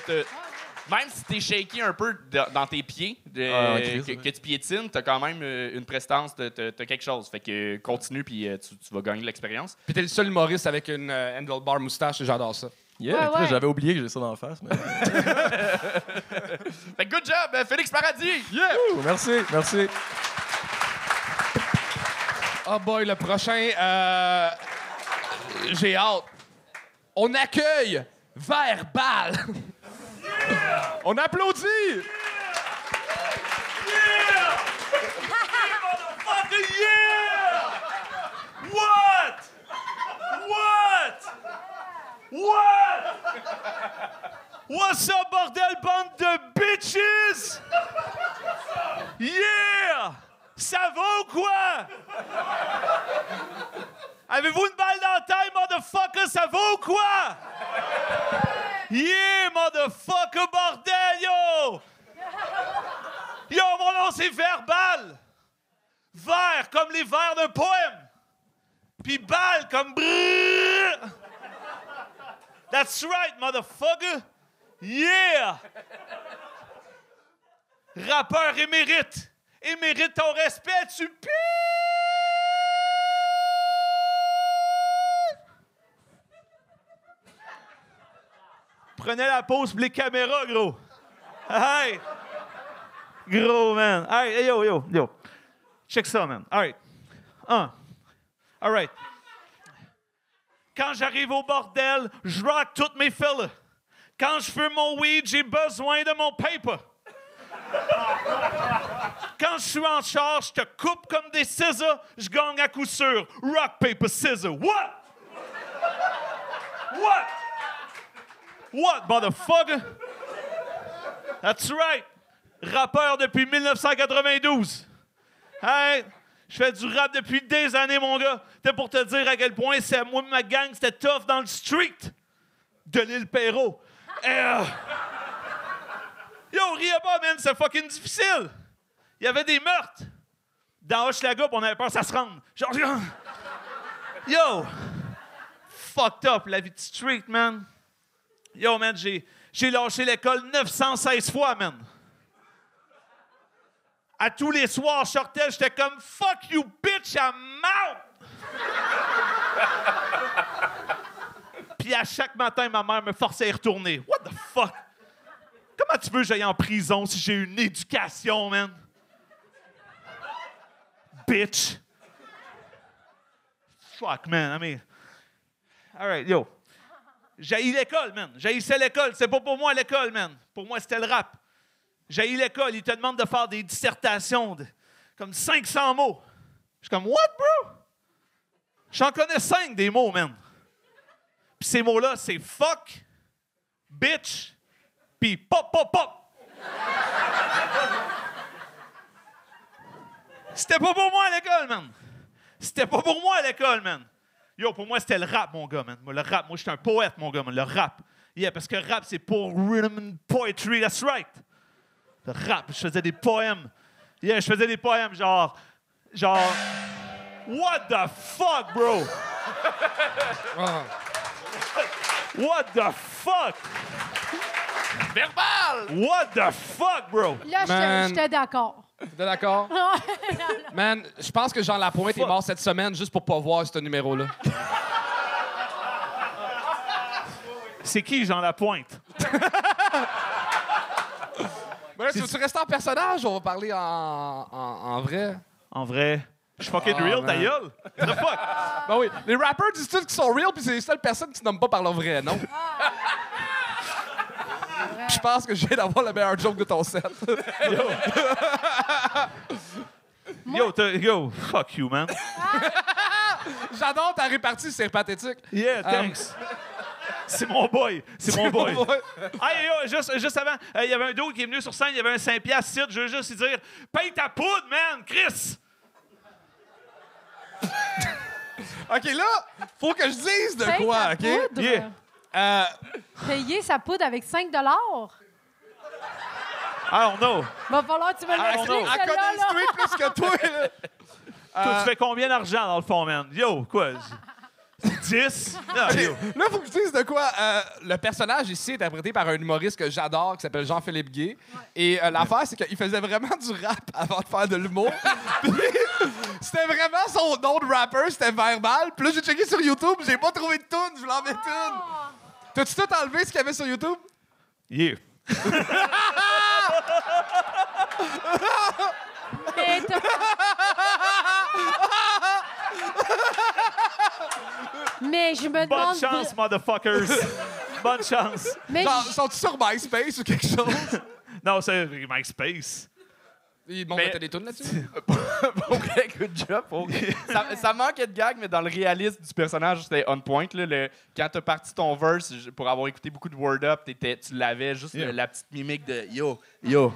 [SPEAKER 3] Même si t'es shaky un peu dans tes pieds, de-
[SPEAKER 7] Ah,
[SPEAKER 3] que,
[SPEAKER 7] c'est
[SPEAKER 3] que tu piétines, t'as quand même euh, une prestance, t'as quelque chose. Fait que euh, continue, puis tu, tu vas gagner de l'expérience.
[SPEAKER 2] Puis t'es le seul humoriste avec une euh, handlebar moustache et j'adore ça.
[SPEAKER 7] Yeah,
[SPEAKER 4] Ouais, ouais.
[SPEAKER 7] j'avais oublié que j'ai ça dans la face. Mais... [LAUGHS]
[SPEAKER 3] Fait good job, euh, Félix Paradis! Yeah!
[SPEAKER 7] Ouh, merci, merci.
[SPEAKER 2] Oh boy, le prochain, euh, j'ai hâte. On accueille Verbal. On applaudit.
[SPEAKER 8] What? What? What? What's up, bordel, bande de bitches? Yeah! Ça va ou quoi? Avez-vous une balle dans la taille, motherfucker? Ça va ou quoi? Yeah, motherfucker, bordel, yo! Yo, mon nom, c'est Verbal. Vert comme les vers d'un poème. Puis balle comme brrr. That's right, motherfucker. Yeah! Rappeur émérite. Émérite ton respect, tu pi- Prenez la pause pour les caméras, gros. Hey! Gros, man. Hey, yo, yo, yo. Check ça, man. All right. Un. All right. Quand j'arrive au bordel, je rock toutes mes fellas. Quand je fume mon weed, j'ai besoin de mon paper. Quand je suis en charge, je te coupe comme des scissors, je gagne à coup sûr. Rock, paper, scissors. What? What? What, motherfucker? That's right. Rappeur depuis 1992. Hey, je fais du rap depuis des années, mon gars. C'était pour te dire à quel point c'est moi et ma gang, c'était tough dans le street de l'île Perrault. Et, euh, Yo, riez pas, man, c'est fucking difficile. Il y avait des meurtres. Dans Hochelaga, on avait peur que ça se rende. Genre, [LAUGHS] yo, fucked up la vie de street, man. Yo, man, j'ai, lâché l'école 916 fois, man. À tous les soirs, je sortais, j'étais comme fuck you, bitch, I'm out! [LAUGHS] Puis à chaque matin, ma mère me forçait à y retourner. What the fuck? Comment tu veux que j'aille en prison si j'ai une éducation, man? Bitch. Fuck, man. I mean. All right, yo. J'ai l'école, man. J'ai l'école. C'est pas pour moi l'école, man. Pour moi, c'était le rap. J'ai l'école. Ils te demandent de faire des dissertations de comme 500 mots. Je suis comme, what, bro? J'en connais 5 des mots, man. Puis ces mots-là, c'est fuck, bitch, puis pop, pop, pop. C'était pas pour moi à l'école, man. C'était pas pour moi à l'école, man. Yo, pour moi, c'était le rap, mon gars, man. Moi, le rap, moi, j'étais un poète, mon gars, man. Le rap. Yeah, parce que rap, c'est pour rhythm and poetry, that's right. Le rap, je faisais des poèmes. Yeah, je faisais des poèmes, genre. Genre. What the fuck, bro? [LAUGHS] What the fuck?
[SPEAKER 3] Verbal!
[SPEAKER 8] What the fuck, bro?
[SPEAKER 4] Là, j'étais d'accord.
[SPEAKER 2] T'es d'accord? [LAUGHS] Man, je pense que Jean Lapointe est mort cette semaine juste pour pas voir ce numéro-là.
[SPEAKER 8] C'est qui, Jean Lapointe?
[SPEAKER 2] Mais là, tu veux-tu rester en personnage ou on va parler en, en, en vrai?
[SPEAKER 8] En vrai, je suis fucking
[SPEAKER 2] Ah,
[SPEAKER 8] real, ta
[SPEAKER 2] man.
[SPEAKER 8] gueule. The fuck?
[SPEAKER 2] Ben oui, les rappers disent tous qu'ils sont real, puis c'est les seules personnes qui se nomment pas par leur vrai nom. Je pense que je viens d'avoir le meilleur joke de ton set.
[SPEAKER 8] Yo, t'as- yo, fuck you, man.
[SPEAKER 2] J'adore ta répartie, c'est pathétique.
[SPEAKER 8] Yeah, thanks. C'est mon boy. C'est mon boy. Hey, yo, juste, juste avant, euh, il y avait un dos qui est venu sur scène, il y avait un 5 piastres site. Je veux juste lui dire Paye ta poudre, man, Chris!
[SPEAKER 2] OK, là, faut que je dise de
[SPEAKER 4] Paye
[SPEAKER 2] quoi,
[SPEAKER 4] ta
[SPEAKER 2] OK?
[SPEAKER 4] poudre.
[SPEAKER 8] Yeah.
[SPEAKER 2] Euh,
[SPEAKER 4] Payer sa poudre avec 5
[SPEAKER 8] I don't know.
[SPEAKER 4] Va falloir que tu me
[SPEAKER 2] elle,
[SPEAKER 4] l'expliques,
[SPEAKER 2] elle
[SPEAKER 4] celle-là. là.
[SPEAKER 2] street plus que toi, là. [LAUGHS]
[SPEAKER 8] Toi, tu fais combien d'argent dans le fond, man? Yo, quoi? 10? Ah, yo.
[SPEAKER 2] Là, faut que je dise de quoi. Euh, le personnage ici est interprété par un humoriste que j'adore qui s'appelle Jean-Philippe Gué. Et euh, l'affaire, c'est qu'il faisait vraiment du rap [LAUGHS] avant de faire de l'humour. [LAUGHS] Puis, c'était vraiment son nom de rapper, c'était verbal. Puis là, j'ai checké sur YouTube, j'ai pas trouvé de tune, je voulais en mettre une. T'as-tu tout enlevé ce qu'il y avait sur YouTube?
[SPEAKER 8] Yeah.
[SPEAKER 4] Mais [LAUGHS] t'as- Mais je me
[SPEAKER 8] Bonne
[SPEAKER 4] demande.
[SPEAKER 8] chance, motherfuckers. [LAUGHS] Bonne chance.
[SPEAKER 4] Mais
[SPEAKER 2] Genre,
[SPEAKER 4] je-
[SPEAKER 2] sont-ils sur MySpace ou quelque chose? [LAUGHS]
[SPEAKER 8] Non, c'est MySpace.
[SPEAKER 2] Ils mis des tunes là-dessus? [LAUGHS]
[SPEAKER 3] OK, good job. [LAUGHS] Ça, ça manquait de gag, mais dans le réalisme du personnage, c'était on point. Là, le, quand t'as parti ton verse, pour avoir écouté beaucoup de Word Up, t'étais- tu l'avais juste le- la petite mimique de yo, yo,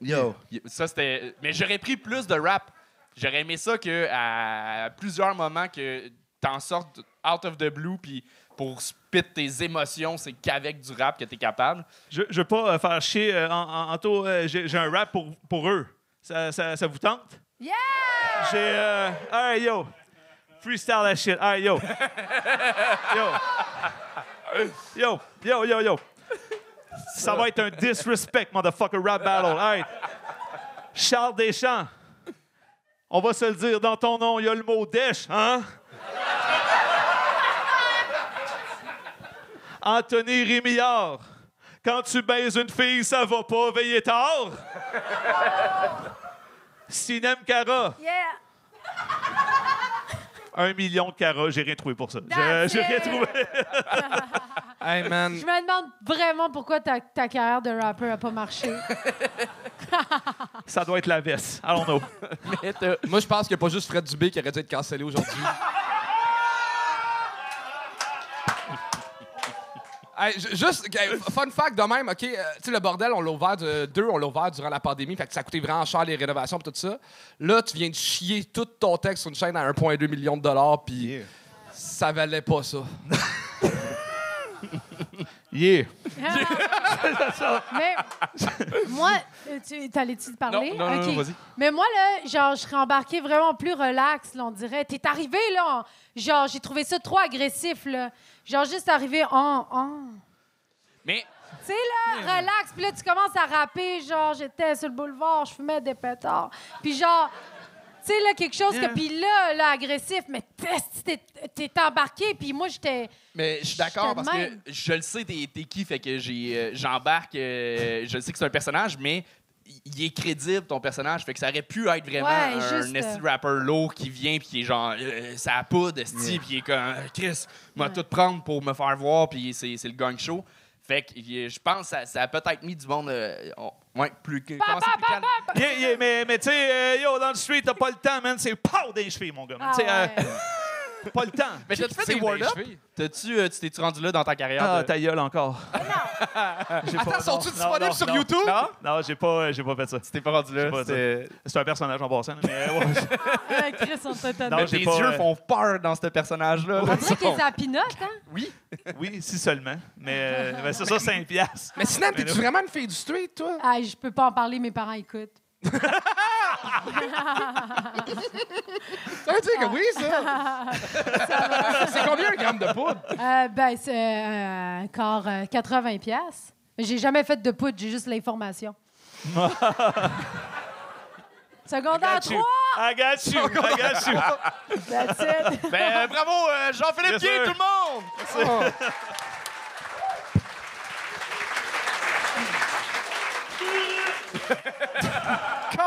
[SPEAKER 3] yo. Ça, c'était. Mais j'aurais pris plus de rap. J'aurais aimé ça que à plusieurs moments que t'en sortes out of the blue, puis pour spit tes émotions, c'est qu'avec du rap que t'es capable.
[SPEAKER 8] Je, je veux pas euh, faire chier. euh, en, en- Anto, euh, j'ai j'ai un rap pour, pour eux. Ça, ça, ça vous tente?
[SPEAKER 4] Yeah!
[SPEAKER 8] J'ai. Euh, alright, yo. Freestyle that shit. Alright, yo. Yo. Yo, yo, yo, yo. Ça va être un disrespect, motherfucker, rap battle. Alright. Charles Deschamps. On va se le dire, dans ton nom, il y a le mot dèche, hein? Anthony Rémillard. Quand tu baises une fille, ça va pas veiller tard. Sinem Cara.
[SPEAKER 4] Yeah!
[SPEAKER 8] Un million de caras, j'ai rien trouvé pour ça. J'ai rien trouvé. [LAUGHS]
[SPEAKER 2] Hey, man.
[SPEAKER 4] Je me demande vraiment pourquoi ta, ta carrière de rappeur a pas marché.
[SPEAKER 8] Ça doit être la veste. Allons-nous. [LAUGHS]
[SPEAKER 3] Mais t'as-
[SPEAKER 2] Moi, je pense qu'il n'y a pas juste Fred Dubé qui aurait dû être cancellé aujourd'hui. [LAUGHS] Hey, juste, okay, fun fact de même, OK, euh, tu sais, le bordel, on l'a ouvert, de- deux, on l'a ouvert durant la pandémie, fait que ça a coûté vraiment cher les rénovations et tout ça. Là, tu viens de chier tout ton texte sur une chaîne à 1,2 million de dollars, puis ça valait pas ça. [LAUGHS]
[SPEAKER 8] Yeah. [LAUGHS]
[SPEAKER 4] Mais moi, euh, tu t'allais-tu te parler?
[SPEAKER 3] Non, non.
[SPEAKER 4] Mais moi, là, genre, je serais embarquée vraiment plus relax, là, on dirait. T'es arrivé, là, en- genre, j'ai trouvé ça trop agressif, là. Genre, juste arrivé en... en...
[SPEAKER 3] Mais
[SPEAKER 4] Tu sais, là, relax, puis là, tu commences à rapper, genre, j'étais sur le boulevard, je fumais des pétards. Puis genre, tu sais, là, quelque chose que... Puis là, là, agressif, mais t'es t'es embarqué, puis moi, j'étais...
[SPEAKER 3] Mais je suis d'accord parce que je le sais, t'es t'es qui, fait que j'ai, euh, j'embarque. euh, je sais que c'est un personnage, mais il est crédible ton personnage, fait que ça aurait pu être vraiment
[SPEAKER 4] Ouais,
[SPEAKER 3] un
[SPEAKER 4] juste,
[SPEAKER 3] esti
[SPEAKER 4] euh,
[SPEAKER 3] rapper lourd qui vient puis qui est genre euh, ça a poudre esti puis il est comme euh, Chris m'a tout prendre pour me faire voir puis c'est c'est le gang show. Fait que euh, je pense que ça, ça a peut-être mis du monde euh, on- ouais, plus que plus calme?
[SPEAKER 8] Yeah, yeah, mais mais tu sais, euh, yo, dans le street, t'as pas le temps, man. C'est pow des chevilles, mon gars.
[SPEAKER 4] Ah,
[SPEAKER 8] Euh, pas le temps.
[SPEAKER 3] Mais t'as-tu fait des word
[SPEAKER 2] les
[SPEAKER 3] up
[SPEAKER 2] chevilles.
[SPEAKER 3] T'as-tu euh, tu t'es-tu rendu là dans ta carrière
[SPEAKER 8] Ah,
[SPEAKER 3] de-
[SPEAKER 8] ta gueule encore. [LAUGHS] J'ai pas-
[SPEAKER 2] Attends, sont-tu
[SPEAKER 8] non,
[SPEAKER 2] disponibles
[SPEAKER 8] non,
[SPEAKER 2] sur
[SPEAKER 8] non.
[SPEAKER 2] YouTube?
[SPEAKER 3] Non?
[SPEAKER 8] Non, j'ai pas, j'ai pas fait ça.
[SPEAKER 3] Tu t'es pas rendu là,
[SPEAKER 8] J'ai pas
[SPEAKER 3] c'était-
[SPEAKER 8] C'est un personnage en passant, là, mais ouais. [LAUGHS]
[SPEAKER 4] Ouais, Chris, on t'a
[SPEAKER 8] Non,
[SPEAKER 3] Mais
[SPEAKER 8] j'ai
[SPEAKER 3] tes
[SPEAKER 8] pas,
[SPEAKER 3] yeux
[SPEAKER 8] euh,
[SPEAKER 3] font peur dans ce personnage-là.
[SPEAKER 4] On dirait qu'il est sa pinote, hein?
[SPEAKER 8] Oui, si seulement. Mais, euh, mais c'est ça, 5 piastres.
[SPEAKER 2] Mais sinon, t'es-tu vraiment une fille du street, toi?
[SPEAKER 4] Ah, je peux pas en parler, mes parents écoutent.
[SPEAKER 2] Ça veut dire que oui, ça! c'est combien un gramme de poudre?
[SPEAKER 4] Euh, ben, c'est euh, encore euh, 80 pièces. J'ai jamais fait de poudre, j'ai juste l'information. [LAUGHS] Secondaire 3,
[SPEAKER 8] I got you. I got you.
[SPEAKER 4] that's it. [LAUGHS]
[SPEAKER 3] Ben, euh, bravo, euh, Jean-Philippe
[SPEAKER 8] Yes,
[SPEAKER 3] Guy,
[SPEAKER 8] sir.
[SPEAKER 3] tout le monde! [LAUGHS]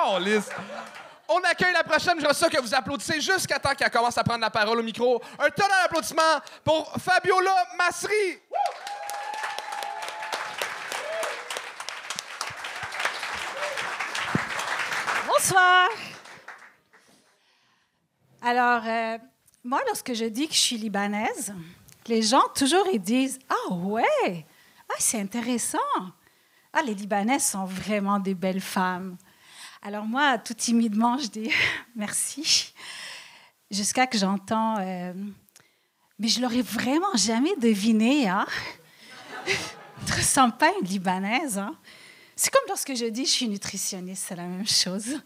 [SPEAKER 2] On accueille la prochaine. Je ça que vous applaudissez jusqu'à temps qu'elle commence à prendre la parole au micro. Un tonnerre d'applaudissements pour Fabiola Masri.
[SPEAKER 9] Bonsoir. Alors, euh, moi, lorsque je dis que je suis libanaise, les gens toujours ils disent Ah ouais, ah, c'est intéressant. Ah, les Libanaises sont vraiment des belles femmes. Alors moi, tout timidement, je dis [LAUGHS] merci. Jusqu'à que j'entends euh, Mais je l'aurais vraiment jamais deviné, hein? [LAUGHS] Pas à une Libanaise, hein? C'est comme lorsque je dis je suis nutritionniste, c'est la même chose.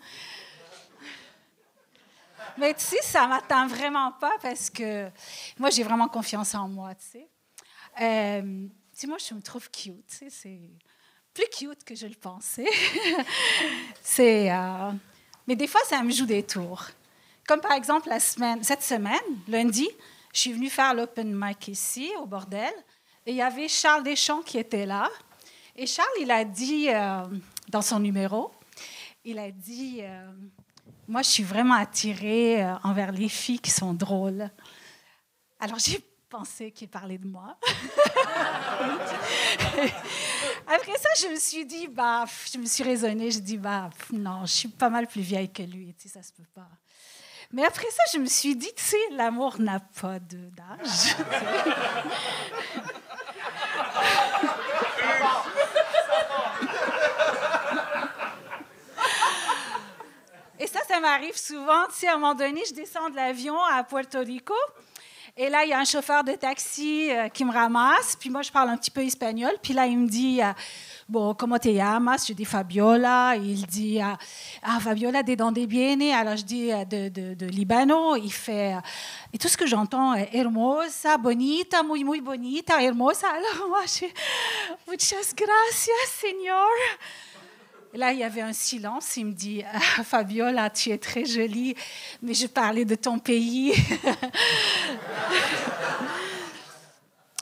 [SPEAKER 9] Mais tu sais, ça m'attend vraiment pas parce que moi, j'ai vraiment confiance en moi, tu sais. Euh, tu sais, moi, je me trouve cute, tu sais, plus cute que je le pensais. [LAUGHS] c'est... euh, Mais des fois, ça me joue des tours. Comme par exemple, la semaine, cette semaine, lundi, je suis venue faire l'open mic ici, au bordel, et il y avait Charles Deschamps qui était là. Et Charles, il a dit euh, dans son numéro, il a dit, euh, moi, je suis vraiment attirée envers les filles qui sont drôles. Alors, j'ai pensé qu'il parlait de moi. [LAUGHS] Après ça, je me suis dit, bah, je me suis raisonnée, je dis, bah, non, je suis pas mal plus vieille que lui, tu sais, ça se peut pas. Mais après ça, je me suis dit, tu sais, l'amour n'a pas d'âge. Et ça, ça m'arrive souvent. Tu sais, à un moment donné, je descends de l'avion à Puerto Rico. Et là, il y a un chauffeur de taxi euh, qui me ramasse. Puis moi, je parle un petit peu espagnol. Puis là, il me dit, euh, bon, comment te llamas? Je dis Fabiola. Il dit, euh, ah, Fabiola, de donde viene? Alors, je dis, de, de, Libano. Il fait, et tout ce que j'entends, est hermosa, bonita, muy, muy bonita, hermosa. Alors, moi, je muchas gracias, señor. Là, il y avait un silence. Il me dit Ah, Fabiola, tu es très jolie, mais je parlais de ton pays. [LAUGHS]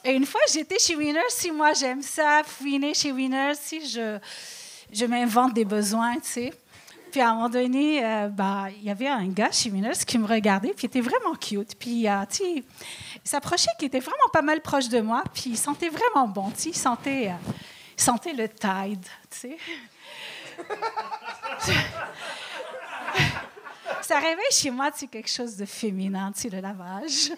[SPEAKER 9] Et une fois, j'étais chez Winners. Si moi, j'aime ça, fouiner chez Winners, si je, je m'invente des besoins, tu sais. Puis à un moment donné, euh, bah, il y avait un gars chez Winners qui me regardait, puis il était vraiment cute. Puis, euh, tu il s'approchait, qui était vraiment pas mal proche de moi, puis il sentait vraiment bon, tu sais, il sentait, euh, il sentait le Tide, tu sais. [LAUGHS] Ça réveille chez moi, tu sais, quelque chose de féminin, tu sais, le lavage. [LAUGHS]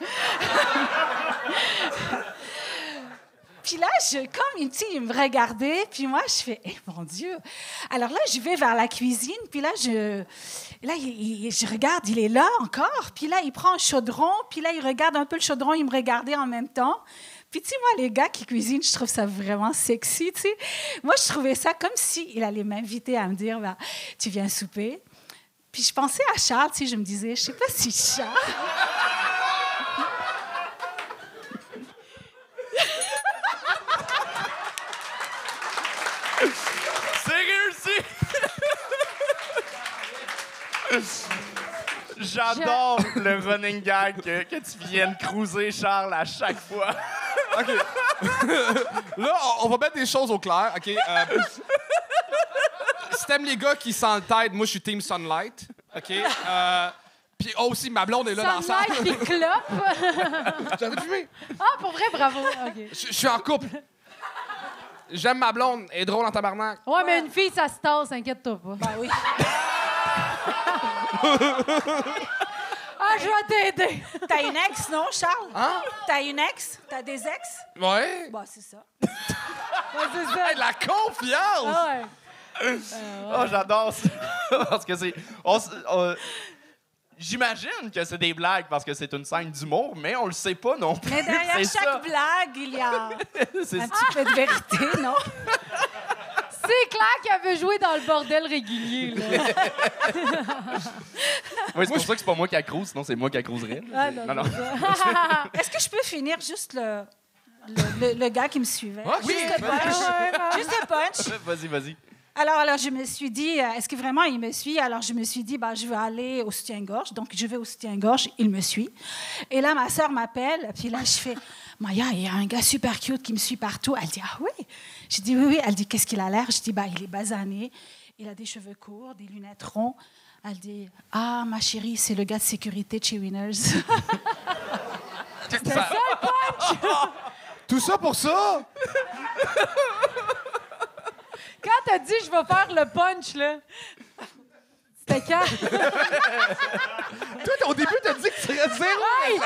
[SPEAKER 9] Puis là, comme il me regardait, puis moi, je fais, eh mon Dieu. Alors là, je vais vers la cuisine, puis là, je, là, je regarde, il est là encore, puis là, il prend un chaudron, puis là, il regarde un peu le chaudron, il me regardait en même temps. Puis tu sais, moi, les gars qui cuisinent, je trouve ça vraiment sexy, tu sais. Moi, je trouvais ça comme s'il allait m'inviter à me dire, bah, tu viens souper. Puis je pensais à Charles, tu sais, je me disais, je sais pas si Charles...
[SPEAKER 3] J'adore le running gag que, que tu viennes cruiser Charles à chaque fois.
[SPEAKER 2] OK. [LAUGHS] Là, on, va mettre des choses au clair, OK? Euh, si t'aimes les gars qui sentent tête, moi, je suis Team Sunlight, OK? Euh, Puis aussi, ma blonde est là dans la salle.
[SPEAKER 4] Sunlight puis clope.
[SPEAKER 2] Arrêté de fumer.
[SPEAKER 4] Ah, pour vrai, bravo. OK.
[SPEAKER 2] Je je suis en couple. J'aime ma blonde, elle est drôle en tabarnak.
[SPEAKER 4] Ouais, mais une fille, ça se tasse, inquiète-toi pas.
[SPEAKER 9] Ben oui. [LAUGHS]
[SPEAKER 4] Je vais t'aider. [LAUGHS]
[SPEAKER 9] T'as une ex, non, Charles?
[SPEAKER 2] Hein?
[SPEAKER 9] T'as une ex? T'as des ex?
[SPEAKER 2] Ouais.
[SPEAKER 9] Bah, c'est ça. [LAUGHS]
[SPEAKER 4] Ouais, c'est ça.
[SPEAKER 2] Hey, la confiance!
[SPEAKER 4] Ah ouais.
[SPEAKER 3] Oh, j'adore ça. [LAUGHS] parce que c'est. on s- on- J'imagine que c'est des blagues parce que c'est une scène d'humour, mais on le sait pas non plus.
[SPEAKER 9] Mais derrière
[SPEAKER 3] C'est
[SPEAKER 9] chaque
[SPEAKER 3] ça.
[SPEAKER 9] blague, il y a
[SPEAKER 3] C'est-
[SPEAKER 9] un petit peu de vérité, non?
[SPEAKER 4] C'est clair qu'elle veut jouer dans le bordel régulier. Là.
[SPEAKER 3] Ouais, c'est pour ça que c'est pas moi qui accrouse, sinon c'est moi qui accroserais.
[SPEAKER 4] Ah, non,
[SPEAKER 3] non. [LAUGHS]
[SPEAKER 9] Est-ce que je peux finir juste le, le, le- le gars qui me suivait? Juste le punch.
[SPEAKER 4] ouais,
[SPEAKER 9] Juste le punch.
[SPEAKER 3] Vas-y, vas-y.
[SPEAKER 9] Alors, alors, je me suis dit, euh, est-ce que vraiment il me suit? Alors, je me suis dit, bah, je vais aller au soutien-gorge. Donc, je vais au soutien-gorge, il me suit. Et là, ma sœur m'appelle, puis là, je fais, Maya, il y a un gars super cute qui me suit partout. Elle dit, ah oui? Je dis, oui, oui. Elle dit, qu'est-ce qu'il a l'air? Je dis, bah, il est basané, il a des cheveux courts, des lunettes ronds. Elle dit, ah, ma chérie, c'est le gars de sécurité de chez Winners. [LAUGHS] [LAUGHS]
[SPEAKER 2] Tout ça pour ça? [LAUGHS]
[SPEAKER 4] Quand t'as dit je vais faire le punch, là, c'était quand?
[SPEAKER 2] Toi, au début, t'as dit que tu serais zéro
[SPEAKER 4] Hey,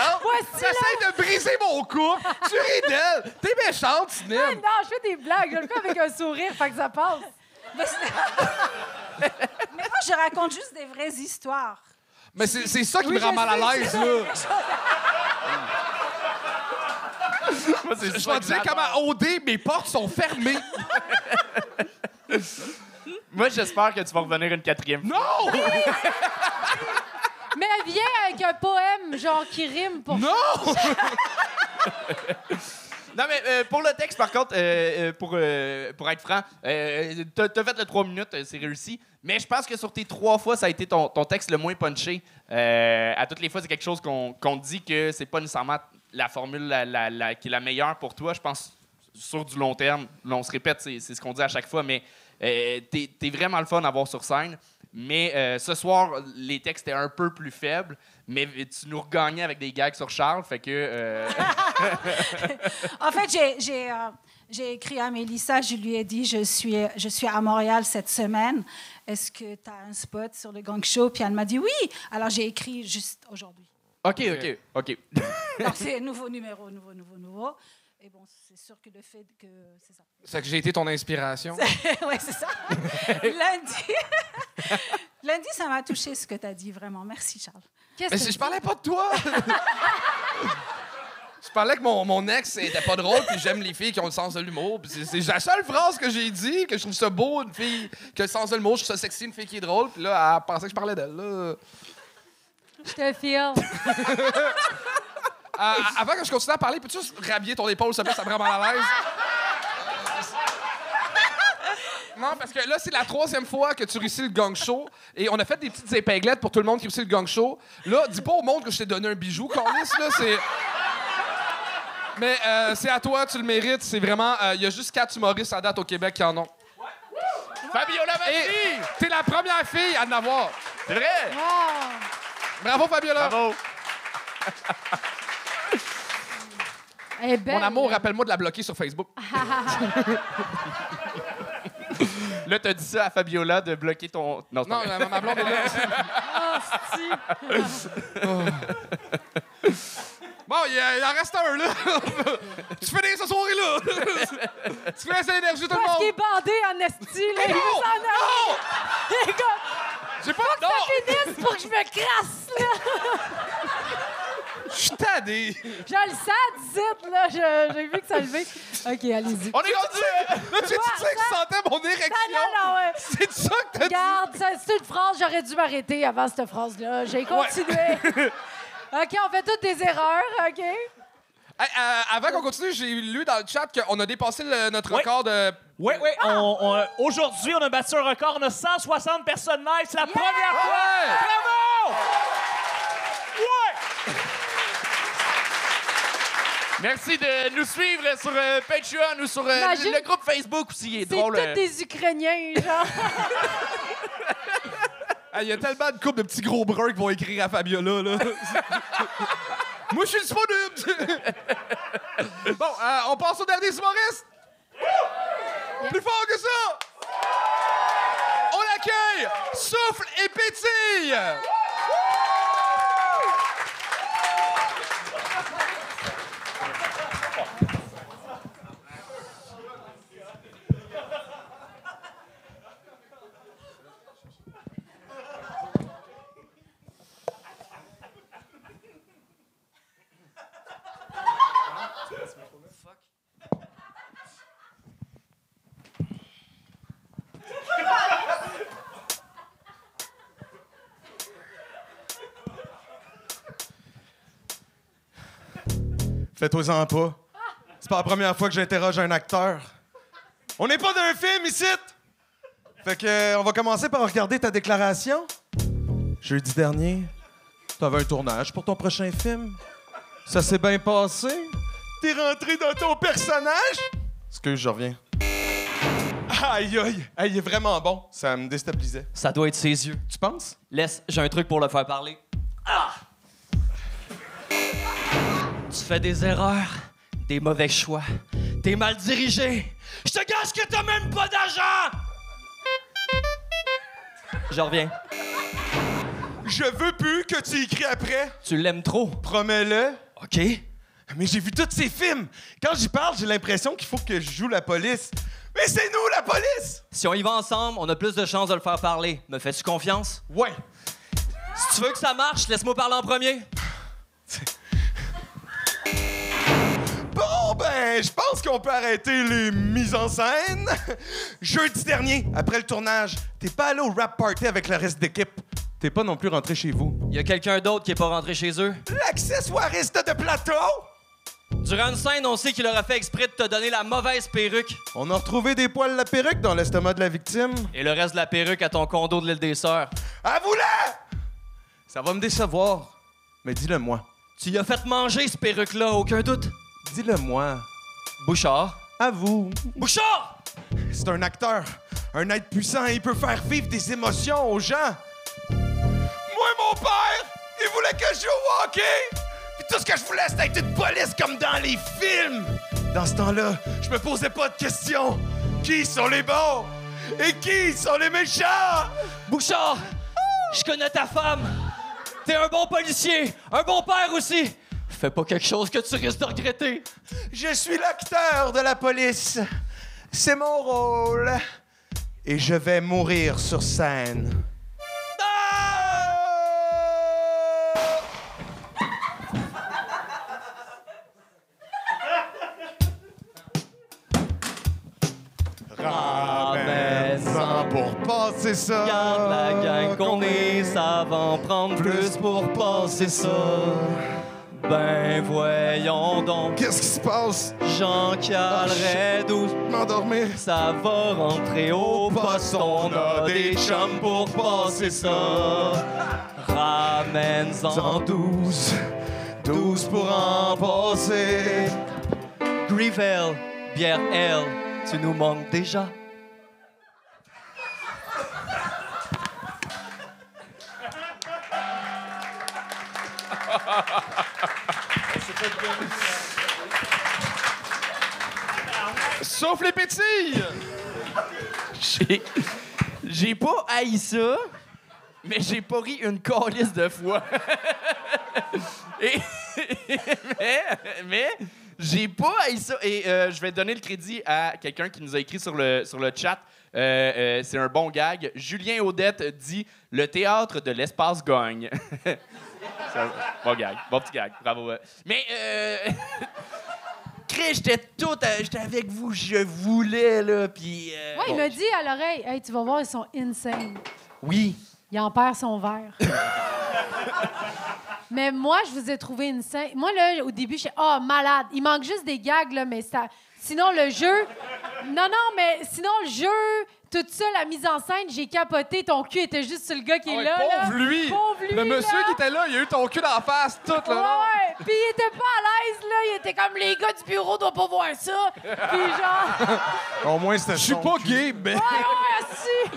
[SPEAKER 2] T'essayes de briser mon couple. Tu ris d'elle. T'es méchante, Sinem.
[SPEAKER 4] non, je fais des blagues. Je le fais avec un sourire, fait que ça passe. [LAUGHS]
[SPEAKER 9] Mais, moi, je raconte juste des vraies histoires.
[SPEAKER 2] Mais c'est c'est ça qui
[SPEAKER 4] Oui,
[SPEAKER 2] me rend mal à l'aise, là. [LAUGHS]
[SPEAKER 3] Moi, c'est
[SPEAKER 2] Je
[SPEAKER 3] ça
[SPEAKER 2] vais
[SPEAKER 3] que
[SPEAKER 2] te dire
[SPEAKER 3] j'adore.
[SPEAKER 2] comment OD, mes portes sont fermées. [LAUGHS]
[SPEAKER 3] Moi, j'espère que tu vas revenir une quatrième fois.
[SPEAKER 2] Non!
[SPEAKER 4] Mais elle vient avec un poème, genre, qui rime pour...
[SPEAKER 2] Non!
[SPEAKER 3] Non, mais euh, pour le texte, par contre, euh, euh, pour, pour être franc, t'as t'as fait le 3 minutes, c'est réussi. Mais je pense que sur tes trois fois, ça a été ton, ton texte le moins punché. À toutes les fois, c'est quelque chose qu'on qu'on dit que c'est pas nécessairement la formule la- la- qui est la meilleure pour toi. Je pense sur du long terme. On se répète, c'est ce qu'on dit à chaque fois, mais t'es es vraiment le fun à voir sur scène. Mais ce soir, les textes étaient un peu plus faibles, mais tu nous regagnais avec des gags sur Charles, fait que... euh, [LAUGHS]
[SPEAKER 9] En fait, j'ai- j'ai euh, j'ai écrit à Mélissa, je lui ai dit, je suis, je suis à Montréal cette semaine. Est-ce que tu as un spot sur le gang show? Puis elle m'a dit oui. Alors, j'ai écrit juste aujourd'hui.
[SPEAKER 3] OK, OK, OK. [LAUGHS]
[SPEAKER 9] Donc, c'est nouveau numéro, nouveau, nouveau, nouveau. Et bon, c'est sûr que le fait que... C'est ça.
[SPEAKER 2] C'est que j'ai été ton inspiration. [LAUGHS]
[SPEAKER 9] oui, c'est ça. [LAUGHS] Lundi... [LAUGHS] Lundi, ça m'a touché ce que tu as dit, vraiment. Merci, Charles.
[SPEAKER 4] Qu'est-ce
[SPEAKER 2] Mais
[SPEAKER 4] que
[SPEAKER 2] si je parlais pas de toi. je parlais que mon, mon ex était pas drôle, puis j'aime les filles qui ont le sens de l'humour. Puis c'est- c'est la seule phrase que j'ai dit, que je trouve ça beau, une fille qui a le sens de l'humour, je trouve ça sexy, une fille qui est drôle. Puis là, elle pensait que je parlais d'elle. là.
[SPEAKER 4] je te file?
[SPEAKER 2] Euh, avant que je continue à parler, peux-tu juste rhabiller ton épaule, te plaît, ça me rend mal à l'aise? Non, parce que là, c'est la troisième fois que tu réussis le gang show. Et on a fait des petites épinglettes pour tout le monde qui réussit le gang show. Là, dis pas au monde que je t'ai donné un bijou, Carlis, là, c'est... Mais euh, c'est à toi, tu le mérites. C'est vraiment... Il y a juste quatre humoristes à date au Québec qui en ont.
[SPEAKER 3] Fabiola
[SPEAKER 2] t'es la première fille à en avoir.
[SPEAKER 3] C'est vrai?
[SPEAKER 4] Wow!
[SPEAKER 2] Bravo, Fabiola.
[SPEAKER 3] Bravo! [LAUGHS]
[SPEAKER 4] Est belle.
[SPEAKER 2] Mon amour, rappelle-moi de la bloquer sur Facebook. [LAUGHS]
[SPEAKER 3] Là, t'as dit ça à Fabiola de bloquer ton. Non,
[SPEAKER 2] Non, ma, ma blonde est là.
[SPEAKER 4] Ah, c'est-tu.
[SPEAKER 2] Bon, il, il en reste un, là. tu finis ce soirée-là. tu fais laisser l'énergie tout le
[SPEAKER 4] Parce qu'il est
[SPEAKER 2] monde.
[SPEAKER 4] bandé en esti, là. Il veut
[SPEAKER 2] Non!
[SPEAKER 4] s'en aller. Les gars,
[SPEAKER 2] J'ai pas de
[SPEAKER 4] ça
[SPEAKER 2] nom.
[SPEAKER 4] finisse pour que je me crasse, là. [LAUGHS]
[SPEAKER 2] Je suis tanné.
[SPEAKER 4] Je le sens d'ici, là. Je- J'ai vu que ça levait. OK, allez-y.
[SPEAKER 3] On est rendu!
[SPEAKER 2] Là, tu, tu que je sentais mon érection.
[SPEAKER 4] Non, non, non, ouais.
[SPEAKER 2] C'est ça que t'as dit?
[SPEAKER 4] Regarde, ça- c'est une phrase, j'aurais dû m'arrêter avant cette phrase-là. J'ai continué. [LAUGHS] OK, on fait toutes des erreurs, OK?
[SPEAKER 2] Hey, euh, avant qu'on continue, j'ai lu dans le chat qu'on a dépassé le- notre
[SPEAKER 8] Oui.
[SPEAKER 2] record de.
[SPEAKER 8] Oui, oui. on- on- Aujourd'hui, on a battu un record. On a 160 personnes live. C'est la première fois.
[SPEAKER 2] Ouais!
[SPEAKER 8] Bravo! Ouais!
[SPEAKER 3] Merci de nous suivre sur euh, Patreon ou sur euh,
[SPEAKER 4] Imagine-
[SPEAKER 3] le groupe Facebook aussi. Il est
[SPEAKER 4] C'est
[SPEAKER 3] drôle.
[SPEAKER 4] tous
[SPEAKER 3] euh.
[SPEAKER 4] des Ukrainiens, genre. [LAUGHS]
[SPEAKER 2] Il y a tellement de couples de petits gros bruns qui vont écrire à Fabiola, là. [LAUGHS] Moi, je suis disponible! [LAUGHS] bon, euh, on passe au dernier humoriste! Plus fort que ça! On l'accueille! Souffle et pétille!
[SPEAKER 7] Fais-toi-en pas. C'est pas la première fois que j'interroge un acteur. On n'est pas dans un film ici! Fait que, euh, on va commencer par regarder ta déclaration. Jeudi dernier, t'avais un tournage pour ton prochain film. Ça s'est bien passé? T'es rentré dans ton personnage? Excuse, je reviens. Aïe, aïe, aïe, il est vraiment bon. Ça me déstabilisait.
[SPEAKER 10] Ça doit être ses yeux.
[SPEAKER 7] Tu penses?
[SPEAKER 10] Laisse, j'ai un truc pour le faire parler. Ah! Tu fais des erreurs, des mauvais choix. T'es mal dirigé. Je te gâche que t'as même pas d'argent! Je reviens.
[SPEAKER 7] Je veux plus que tu écris après.
[SPEAKER 10] Tu l'aimes trop.
[SPEAKER 7] Promets-le.
[SPEAKER 10] OK?
[SPEAKER 7] Mais j'ai vu tous ces films. Quand j'y parle, j'ai l'impression qu'il faut que je joue la police. Mais c'est nous, la police!
[SPEAKER 10] Si on y va ensemble, on a plus de chances de le faire parler. Me fais-tu confiance?
[SPEAKER 7] Ouais.
[SPEAKER 10] Si tu veux que ça marche, laisse-moi parler en premier. [LAUGHS]
[SPEAKER 7] Bon, ben, je pense qu'on peut arrêter les mises en scène. Jeudi dernier, après le tournage, t'es pas allé au rap party avec le reste d'équipe. T'es pas non plus rentré chez vous.
[SPEAKER 10] Y a quelqu'un d'autre qui est pas rentré chez eux?
[SPEAKER 7] L'accessoiriste de plateau!
[SPEAKER 10] Durant une scène, on sait qu'il aurait fait exprès de te donner la mauvaise perruque.
[SPEAKER 7] On a retrouvé des poils de la perruque dans l'estomac de la victime.
[SPEAKER 10] Et le reste de la perruque à ton condo de l'île des Sœurs.
[SPEAKER 7] Avoue-le! Ça va me décevoir. Mais dis-le-moi.
[SPEAKER 10] Tu y as fait manger ce perruque-là, aucun doute?
[SPEAKER 7] Dis-le-moi.
[SPEAKER 10] Bouchard.
[SPEAKER 7] Avoue.
[SPEAKER 10] Bouchard!
[SPEAKER 7] C'est un acteur. Un être puissant et il peut faire vivre des émotions aux gens. Moi, mon père, il voulait que je joue au hockey. Puis tout ce que je voulais, c'était être une police comme dans les films. Dans ce temps-là, je me posais pas de questions. Qui sont les bons? Et qui sont les méchants?
[SPEAKER 10] Bouchard! Je connais ta femme. T'es un bon policier, un bon père aussi. Fais pas quelque chose que tu risques de regretter.
[SPEAKER 7] Je suis l'acteur de la police. C'est mon rôle. Et je vais mourir sur scène. Ramène-en pour passer ça.
[SPEAKER 10] Regarde la gang qu'on est, ça va en prendre plus pour passer ça. Ben voyons donc,
[SPEAKER 7] Qu'est-ce qui se passe?
[SPEAKER 10] Jean calerait d'où
[SPEAKER 7] M'endormir.
[SPEAKER 10] ça va rentrer au poste. On a des chums pour passer ça. Ramène-en
[SPEAKER 7] douze. Douze pour en passer.
[SPEAKER 10] Grivel, bière L, tu nous manques déjà?
[SPEAKER 2] Sauf les pétilles!
[SPEAKER 3] J'ai- pas haï ça, mais j'ai pas ri une calice de fois. [LAUGHS] Mais mais j'ai pas haï ça. Et euh, je vais donner le crédit à quelqu'un qui nous a écrit sur le, sur le chat. Euh, euh, c'est un bon gag. Julien Audette dit Le théâtre de l'espace gagne. [LAUGHS] Bon gag. Bon petit gag. Bravo. Mais. Euh... [LAUGHS] Chris, j'étais tout, à- j'étais avec vous, je voulais là, puis. euh,
[SPEAKER 4] Ouais, il m'a dit à l'oreille, hey, tu vas voir, ils sont insane.
[SPEAKER 3] Oui.
[SPEAKER 4] Il en perd son verre. [LAUGHS] mais moi, je vous ai trouvé insane. Moi, là, au début, je suis oh, malade. Il manque juste des gags, là, mais ça. Sinon, le jeu. Non, non, mais sinon, le jeu, tout ça, la mise en scène, j'ai capoté. Ton cul était juste sur le gars qui est
[SPEAKER 2] Ouais,
[SPEAKER 4] là. là.
[SPEAKER 2] pauvre lui!
[SPEAKER 4] Pauvre lui,
[SPEAKER 2] Le monsieur
[SPEAKER 4] là.
[SPEAKER 2] qui était là, il a eu ton cul dans la face, tout
[SPEAKER 4] Ouais,
[SPEAKER 2] le long.
[SPEAKER 4] ouais. Puis il était pas à l'aise, là. Il était comme les gars du bureau doivent pas voir ça. Puis genre. [LAUGHS]
[SPEAKER 7] Au moins, c'était
[SPEAKER 2] Je suis pas
[SPEAKER 7] cul.
[SPEAKER 2] gay, mais.
[SPEAKER 4] Ouais, ouais, si.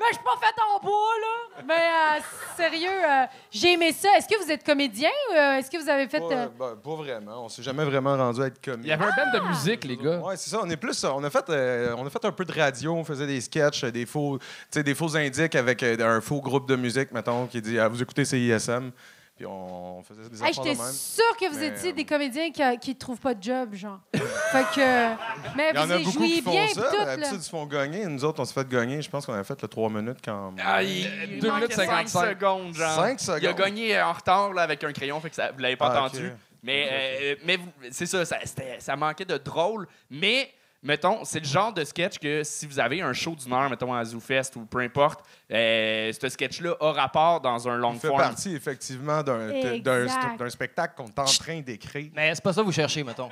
[SPEAKER 4] Mais je suis pas faite en bois, là. Mais euh, sérieux, euh, j'ai aimé ça. Est-ce que vous êtes comédien ou euh, est-ce que vous avez fait.
[SPEAKER 7] Pas,
[SPEAKER 4] euh,
[SPEAKER 7] ben, pas vraiment. On s'est jamais vraiment rendu à être comique.
[SPEAKER 2] Il y avait un band de musique, les gars.
[SPEAKER 7] Ouais, c'est ça. On est plus. On a fait, euh, on a fait un peu de radio. On faisait des sketchs, des faux, tu sais, des faux indices avec un faux groupe de musique, mettons, qui dit ah, vous écoutez CISM. Puis on faisait des
[SPEAKER 4] Hey,
[SPEAKER 7] affaires
[SPEAKER 4] J'étais
[SPEAKER 7] de même.
[SPEAKER 4] sûre que vous
[SPEAKER 7] Mais,
[SPEAKER 4] étiez
[SPEAKER 7] euh,
[SPEAKER 4] des comédiens qui, qui trouvent pas de job, genre. fait que. Mais
[SPEAKER 7] Il y en
[SPEAKER 4] vous
[SPEAKER 7] a
[SPEAKER 4] y
[SPEAKER 7] beaucoup
[SPEAKER 4] jouiez
[SPEAKER 7] qui font
[SPEAKER 4] bien,
[SPEAKER 7] ça.
[SPEAKER 4] pis tout, là.
[SPEAKER 7] D'habitude, ils se font gagner. Nous autres, on s'est fait gagner. Je pense qu'on a fait le 3 minutes quand.
[SPEAKER 3] Ah, il,
[SPEAKER 2] Deux
[SPEAKER 3] il manquait
[SPEAKER 2] minutes
[SPEAKER 3] cinq
[SPEAKER 2] 55.
[SPEAKER 3] secondes, genre.
[SPEAKER 7] Cinq
[SPEAKER 3] Il a
[SPEAKER 7] secondes?
[SPEAKER 3] gagné euh, en retard là, avec un crayon, fait que ça, vous l'avez pas
[SPEAKER 7] Ah,
[SPEAKER 3] entendu.
[SPEAKER 7] ok.
[SPEAKER 3] Mais, euh, mais vous- c'est ça, ça, c'était- ça manquait de drôle. Mais, mettons, c'est le genre de sketch que si vous avez un show d'une heure, mettons, à ZooFest ou peu importe, euh, ce sketch-là a rapport dans un long
[SPEAKER 7] Il fait
[SPEAKER 3] form.
[SPEAKER 7] partie, effectivement, d'un d'un- spectacle qu'on est en train d'écrire.
[SPEAKER 10] Mais c'est pas ça que vous cherchez, mettons.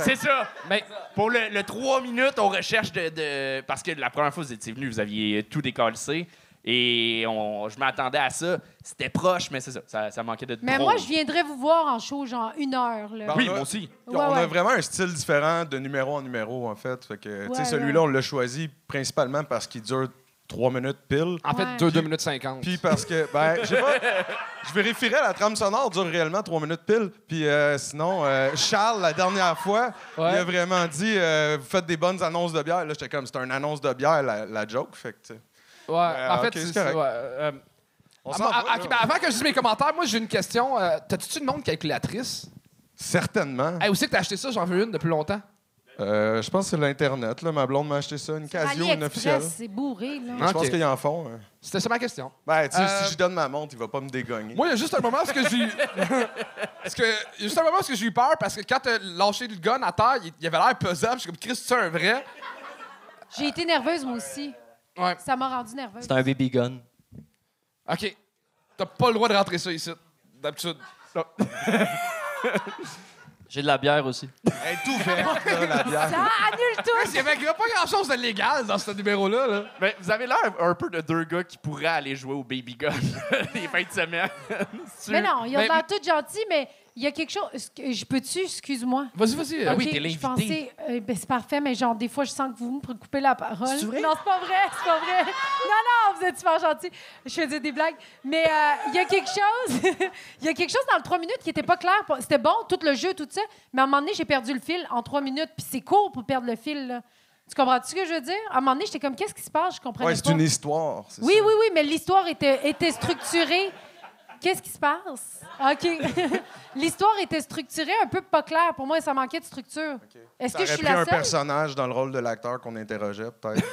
[SPEAKER 7] C'est
[SPEAKER 3] ça. Mais pour le, le 3 minutes, on recherche de, de- Parce que la première fois que vous étiez venu, vous aviez tout décalcé. Et on, je m'attendais à ça. C'était proche, mais c'est ça, ça. ça manquait de
[SPEAKER 4] Mais
[SPEAKER 3] drôle.
[SPEAKER 4] moi, je viendrais vous voir en show, genre une heure, là.
[SPEAKER 7] Ben,
[SPEAKER 3] Oui,
[SPEAKER 7] on a-
[SPEAKER 3] moi aussi.
[SPEAKER 7] On
[SPEAKER 4] Ouais,
[SPEAKER 7] a vraiment un style différent de numéro en numéro, en fait. Fait que, tu
[SPEAKER 4] Ouais,
[SPEAKER 7] sais, celui-là, on l'a choisi principalement parce qu'il dure 3 minutes pile.
[SPEAKER 2] En fait,
[SPEAKER 4] Ouais.
[SPEAKER 2] 2 minutes 50.
[SPEAKER 7] Puis parce que, ben, je sais pas, je vérifierais, la trame sonore dure réellement 3 minutes pile. Puis euh, sinon, euh, Charles, la dernière fois,
[SPEAKER 2] Ouais.
[SPEAKER 7] il a vraiment dit euh, Vous faites des bonnes annonces de bière. Là, j'étais comme C'est une annonce de bière, la, la joke. Fait que, tu sais,
[SPEAKER 2] Ouais,
[SPEAKER 7] Euh,
[SPEAKER 2] en fait,
[SPEAKER 7] ok,
[SPEAKER 2] c'est
[SPEAKER 7] correct.
[SPEAKER 2] ouais, euh,
[SPEAKER 7] on
[SPEAKER 2] ah,
[SPEAKER 7] s'en
[SPEAKER 2] bon,
[SPEAKER 7] va,
[SPEAKER 2] ah,
[SPEAKER 7] là.
[SPEAKER 2] ok, ben, avant que je dise mes commentaires, moi, j'ai une question. Euh, T'as-tu une montre calculatrice?
[SPEAKER 7] Certainement.
[SPEAKER 2] Hey, où c'est que t'as acheté ça? J'en veux une depuis longtemps.
[SPEAKER 7] Euh, je pense que c'est l'Internet. Là. Ma blonde m'a acheté ça, une Casio, une officielle.
[SPEAKER 4] C'est bourré, là.
[SPEAKER 7] Je pense
[SPEAKER 2] Ok.
[SPEAKER 7] qu'ils en font. hein.
[SPEAKER 2] C'était ça ma question.
[SPEAKER 7] Ben, tu sais,
[SPEAKER 2] Euh,
[SPEAKER 7] si je donne ma montre, il va pas me dégogner.
[SPEAKER 2] Moi, il y a juste un moment où que j'ai. [LAUGHS] parce que, il y a juste un moment où j'ai eu peur parce que quand t'as lâché le gun à terre, il, il avait l'air pesable. Je suis comme, Chris, c'est un vrai?
[SPEAKER 4] J'ai été nerveuse, moi aussi.
[SPEAKER 2] Ouais.
[SPEAKER 4] Ça m'a rendu nerveuse.
[SPEAKER 10] C'est un baby gun.
[SPEAKER 2] OK. T'as pas le droit de rentrer ça ici, d'habitude. [LAUGHS]
[SPEAKER 10] J'ai de la bière aussi.
[SPEAKER 7] Elle est ouverte, là, la bière.
[SPEAKER 4] Ça annule tout!
[SPEAKER 2] Il y avait pas grand-chose de légal dans ce numéro-là. Là.
[SPEAKER 3] Mais vous avez l'air un peu de deux gars qui pourraient aller jouer au Baby Gun [LAUGHS] les fins de semaine.
[SPEAKER 4] Mais non, ils ont l'air tout gentils, mais il y a quelque chose. Je peux-tu, excuse-moi?
[SPEAKER 2] Vas-y, vas-y.
[SPEAKER 3] Ah oui, t'es
[SPEAKER 4] je
[SPEAKER 3] l'invité.
[SPEAKER 4] pensais, euh, ben, c'est parfait, mais genre, des fois, je sens que vous me coupez la parole.
[SPEAKER 3] C'est vrai?
[SPEAKER 4] Non, c'est pas vrai, c'est pas vrai. Non, non, vous êtes super gentils. Je faisais des blagues. Mais euh, il y a quelque chose, [LAUGHS] il y a quelque chose dans le 3 minutes qui était pas clair. C'était bon, tout le jeu, tout ça, mais à un moment donné, j'ai perdu le fil en 3 minutes, puis c'est court pour perdre le fil, là. Tu comprends-tu ce que je veux dire? À un moment donné, j'étais comme, qu'est-ce qui se passe? Je comprenais
[SPEAKER 7] Ouais, c'est
[SPEAKER 4] pas.
[SPEAKER 7] une histoire. c'est
[SPEAKER 4] Oui,
[SPEAKER 7] ça.
[SPEAKER 4] oui, oui, mais l'histoire était, était structurée. Qu'est-ce qui se passe? OK. [LAUGHS] l'histoire était structurée un peu pas claire. Pour moi, ça manquait de structure. Est-ce que je suis
[SPEAKER 7] pris
[SPEAKER 4] la
[SPEAKER 7] un
[SPEAKER 4] seule?
[SPEAKER 7] personnage dans le rôle de l'acteur qu'on interrogeait, peut-être.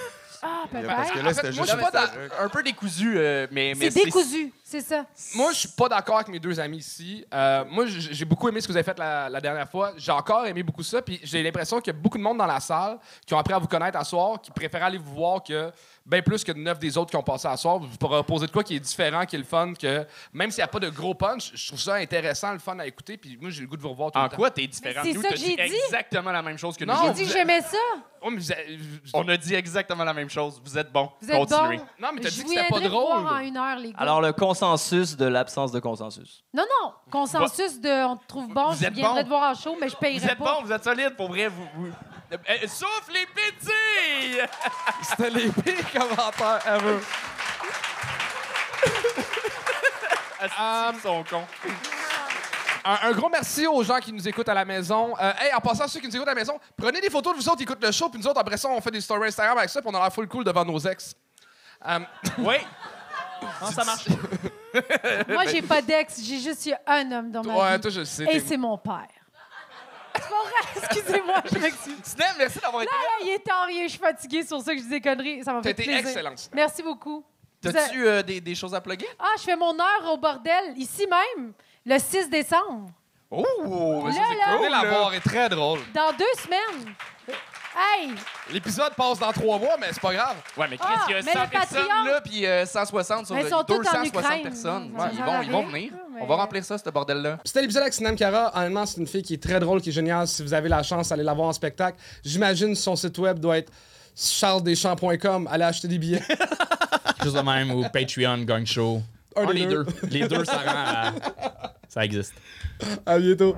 [SPEAKER 4] Ah, [LAUGHS]
[SPEAKER 7] Parce
[SPEAKER 4] peut-être.
[SPEAKER 7] que
[SPEAKER 2] En
[SPEAKER 7] là,
[SPEAKER 2] fait,
[SPEAKER 7] c'était
[SPEAKER 2] moi,
[SPEAKER 7] juste.
[SPEAKER 2] je suis pas
[SPEAKER 3] un peu décousu, euh, mais, mais
[SPEAKER 4] C'est décousu, c'est ça.
[SPEAKER 2] Moi, je suis pas d'accord avec mes deux amis ici. Euh, moi, j'ai beaucoup aimé ce que vous avez fait la, la dernière fois. J'ai encore aimé beaucoup ça. Puis j'ai l'impression qu'il y a beaucoup de monde dans la salle qui ont appris à vous connaître à soir, qui préfèrent aller vous voir que bien plus que neuf des autres qui ont passé à soir. Vous proposer de quoi qui est différent, qui est le fun, que même s'il n'y a pas de gros punch, je trouve ça intéressant, le fun à écouter. Puis moi, j'ai le goût de vous revoir tout
[SPEAKER 3] En
[SPEAKER 2] le temps.
[SPEAKER 3] quoi t'es différent
[SPEAKER 4] c'est
[SPEAKER 3] nous?
[SPEAKER 4] ça
[SPEAKER 3] T'as
[SPEAKER 4] que
[SPEAKER 3] dit
[SPEAKER 4] j'ai dit.
[SPEAKER 3] exactement la même chose que
[SPEAKER 2] Non,
[SPEAKER 3] nous.
[SPEAKER 4] J'ai
[SPEAKER 3] autres.
[SPEAKER 4] dit que j'aimais ça.
[SPEAKER 2] Oh, mais vous avez- vous-
[SPEAKER 3] On a dit exactement la même chose. Vous êtes bon.
[SPEAKER 4] Vous êtes
[SPEAKER 3] Continuez.
[SPEAKER 4] bon.
[SPEAKER 2] Non, mais t'as dit que c'était pas
[SPEAKER 4] viendrai vous voir
[SPEAKER 2] drôle.
[SPEAKER 4] en une heure, les gars.
[SPEAKER 10] Alors, le consensus de l'absence de consensus.
[SPEAKER 4] Non, non. Consensus de on te trouve bon,
[SPEAKER 3] Vous
[SPEAKER 4] je
[SPEAKER 3] êtes
[SPEAKER 4] viendrai
[SPEAKER 3] bon.
[SPEAKER 4] te voir en show, mais je payerai
[SPEAKER 3] Vous êtes
[SPEAKER 4] pas.
[SPEAKER 3] bon, vous êtes solide, pour vrai. Vous, vous- Euh, euh, sauf les pétilles!
[SPEAKER 2] C'était les pires commentaires [LAUGHS] ever.
[SPEAKER 3] Ah, ils sont cons.
[SPEAKER 2] Un, un gros merci aux gens qui nous écoutent à la maison. Euh, hey, en passant, ceux qui nous écoutent à la maison, prenez des photos de vous autres qui écoutent le show, puis nous autres, après ça, on fait des stories Instagram avec ça, puis on a l'air full cool devant nos ex. Euh, [LAUGHS]
[SPEAKER 5] Oui. Non, ça marche? [LAUGHS]
[SPEAKER 4] Moi, j'ai pas d'ex, j'ai juste eu un homme dans ma
[SPEAKER 2] ouais,
[SPEAKER 4] vie.
[SPEAKER 2] toi, je sais.
[SPEAKER 4] Et c'est mon père. C'est pas vrai, excusez-moi, je [LAUGHS] m'excuse.
[SPEAKER 3] Sinem, merci d'avoir été
[SPEAKER 4] Là, là, il est tard, il est- je suis fatiguée, c'est sur ça que je dis des conneries. Ça m'a
[SPEAKER 2] T'as
[SPEAKER 4] fait
[SPEAKER 2] été
[SPEAKER 4] plaisir.
[SPEAKER 2] excellente.
[SPEAKER 4] Merci beaucoup. Vous
[SPEAKER 3] T'as-tu euh, des, des choses à plugger?
[SPEAKER 4] Ah, je fais mon heure au bordel, ici même, le 6 décembre.
[SPEAKER 3] Oh! ça,
[SPEAKER 4] Là,
[SPEAKER 3] c'est
[SPEAKER 4] là.
[SPEAKER 2] Venez la voir, est très drôle.
[SPEAKER 4] Dans deux semaines. Hey!
[SPEAKER 2] L'épisode passe dans trois mois, mais c'est pas grave.
[SPEAKER 3] Ouais, mais Chris,
[SPEAKER 4] Ah,
[SPEAKER 3] il y a?
[SPEAKER 4] mais
[SPEAKER 3] 100
[SPEAKER 4] le
[SPEAKER 3] personnes
[SPEAKER 4] Patreon-
[SPEAKER 3] là, puis euh, 160 sur
[SPEAKER 4] Mais ils sont tous en
[SPEAKER 3] 260
[SPEAKER 4] Ukraine.
[SPEAKER 3] personnes. Ouais, ils, vont, ils vont venir.
[SPEAKER 4] mais-
[SPEAKER 3] On va remplir ça, ce bordel-là.
[SPEAKER 11] C'était l'épisode avec Sinan Cara. Honnêtement, c'est une fille qui est très drôle, qui est géniale. Si vous avez la chance, allez la voir en spectacle. J'imagine son site web doit être charlesdeschamps.com. Allez acheter des billets. [LAUGHS]
[SPEAKER 1] Chose de même, ou Patreon, Gang Show.
[SPEAKER 11] Un
[SPEAKER 1] Un des
[SPEAKER 11] deux.
[SPEAKER 1] deux. Les deux, ça rend à- Ça existe.
[SPEAKER 11] à bientôt.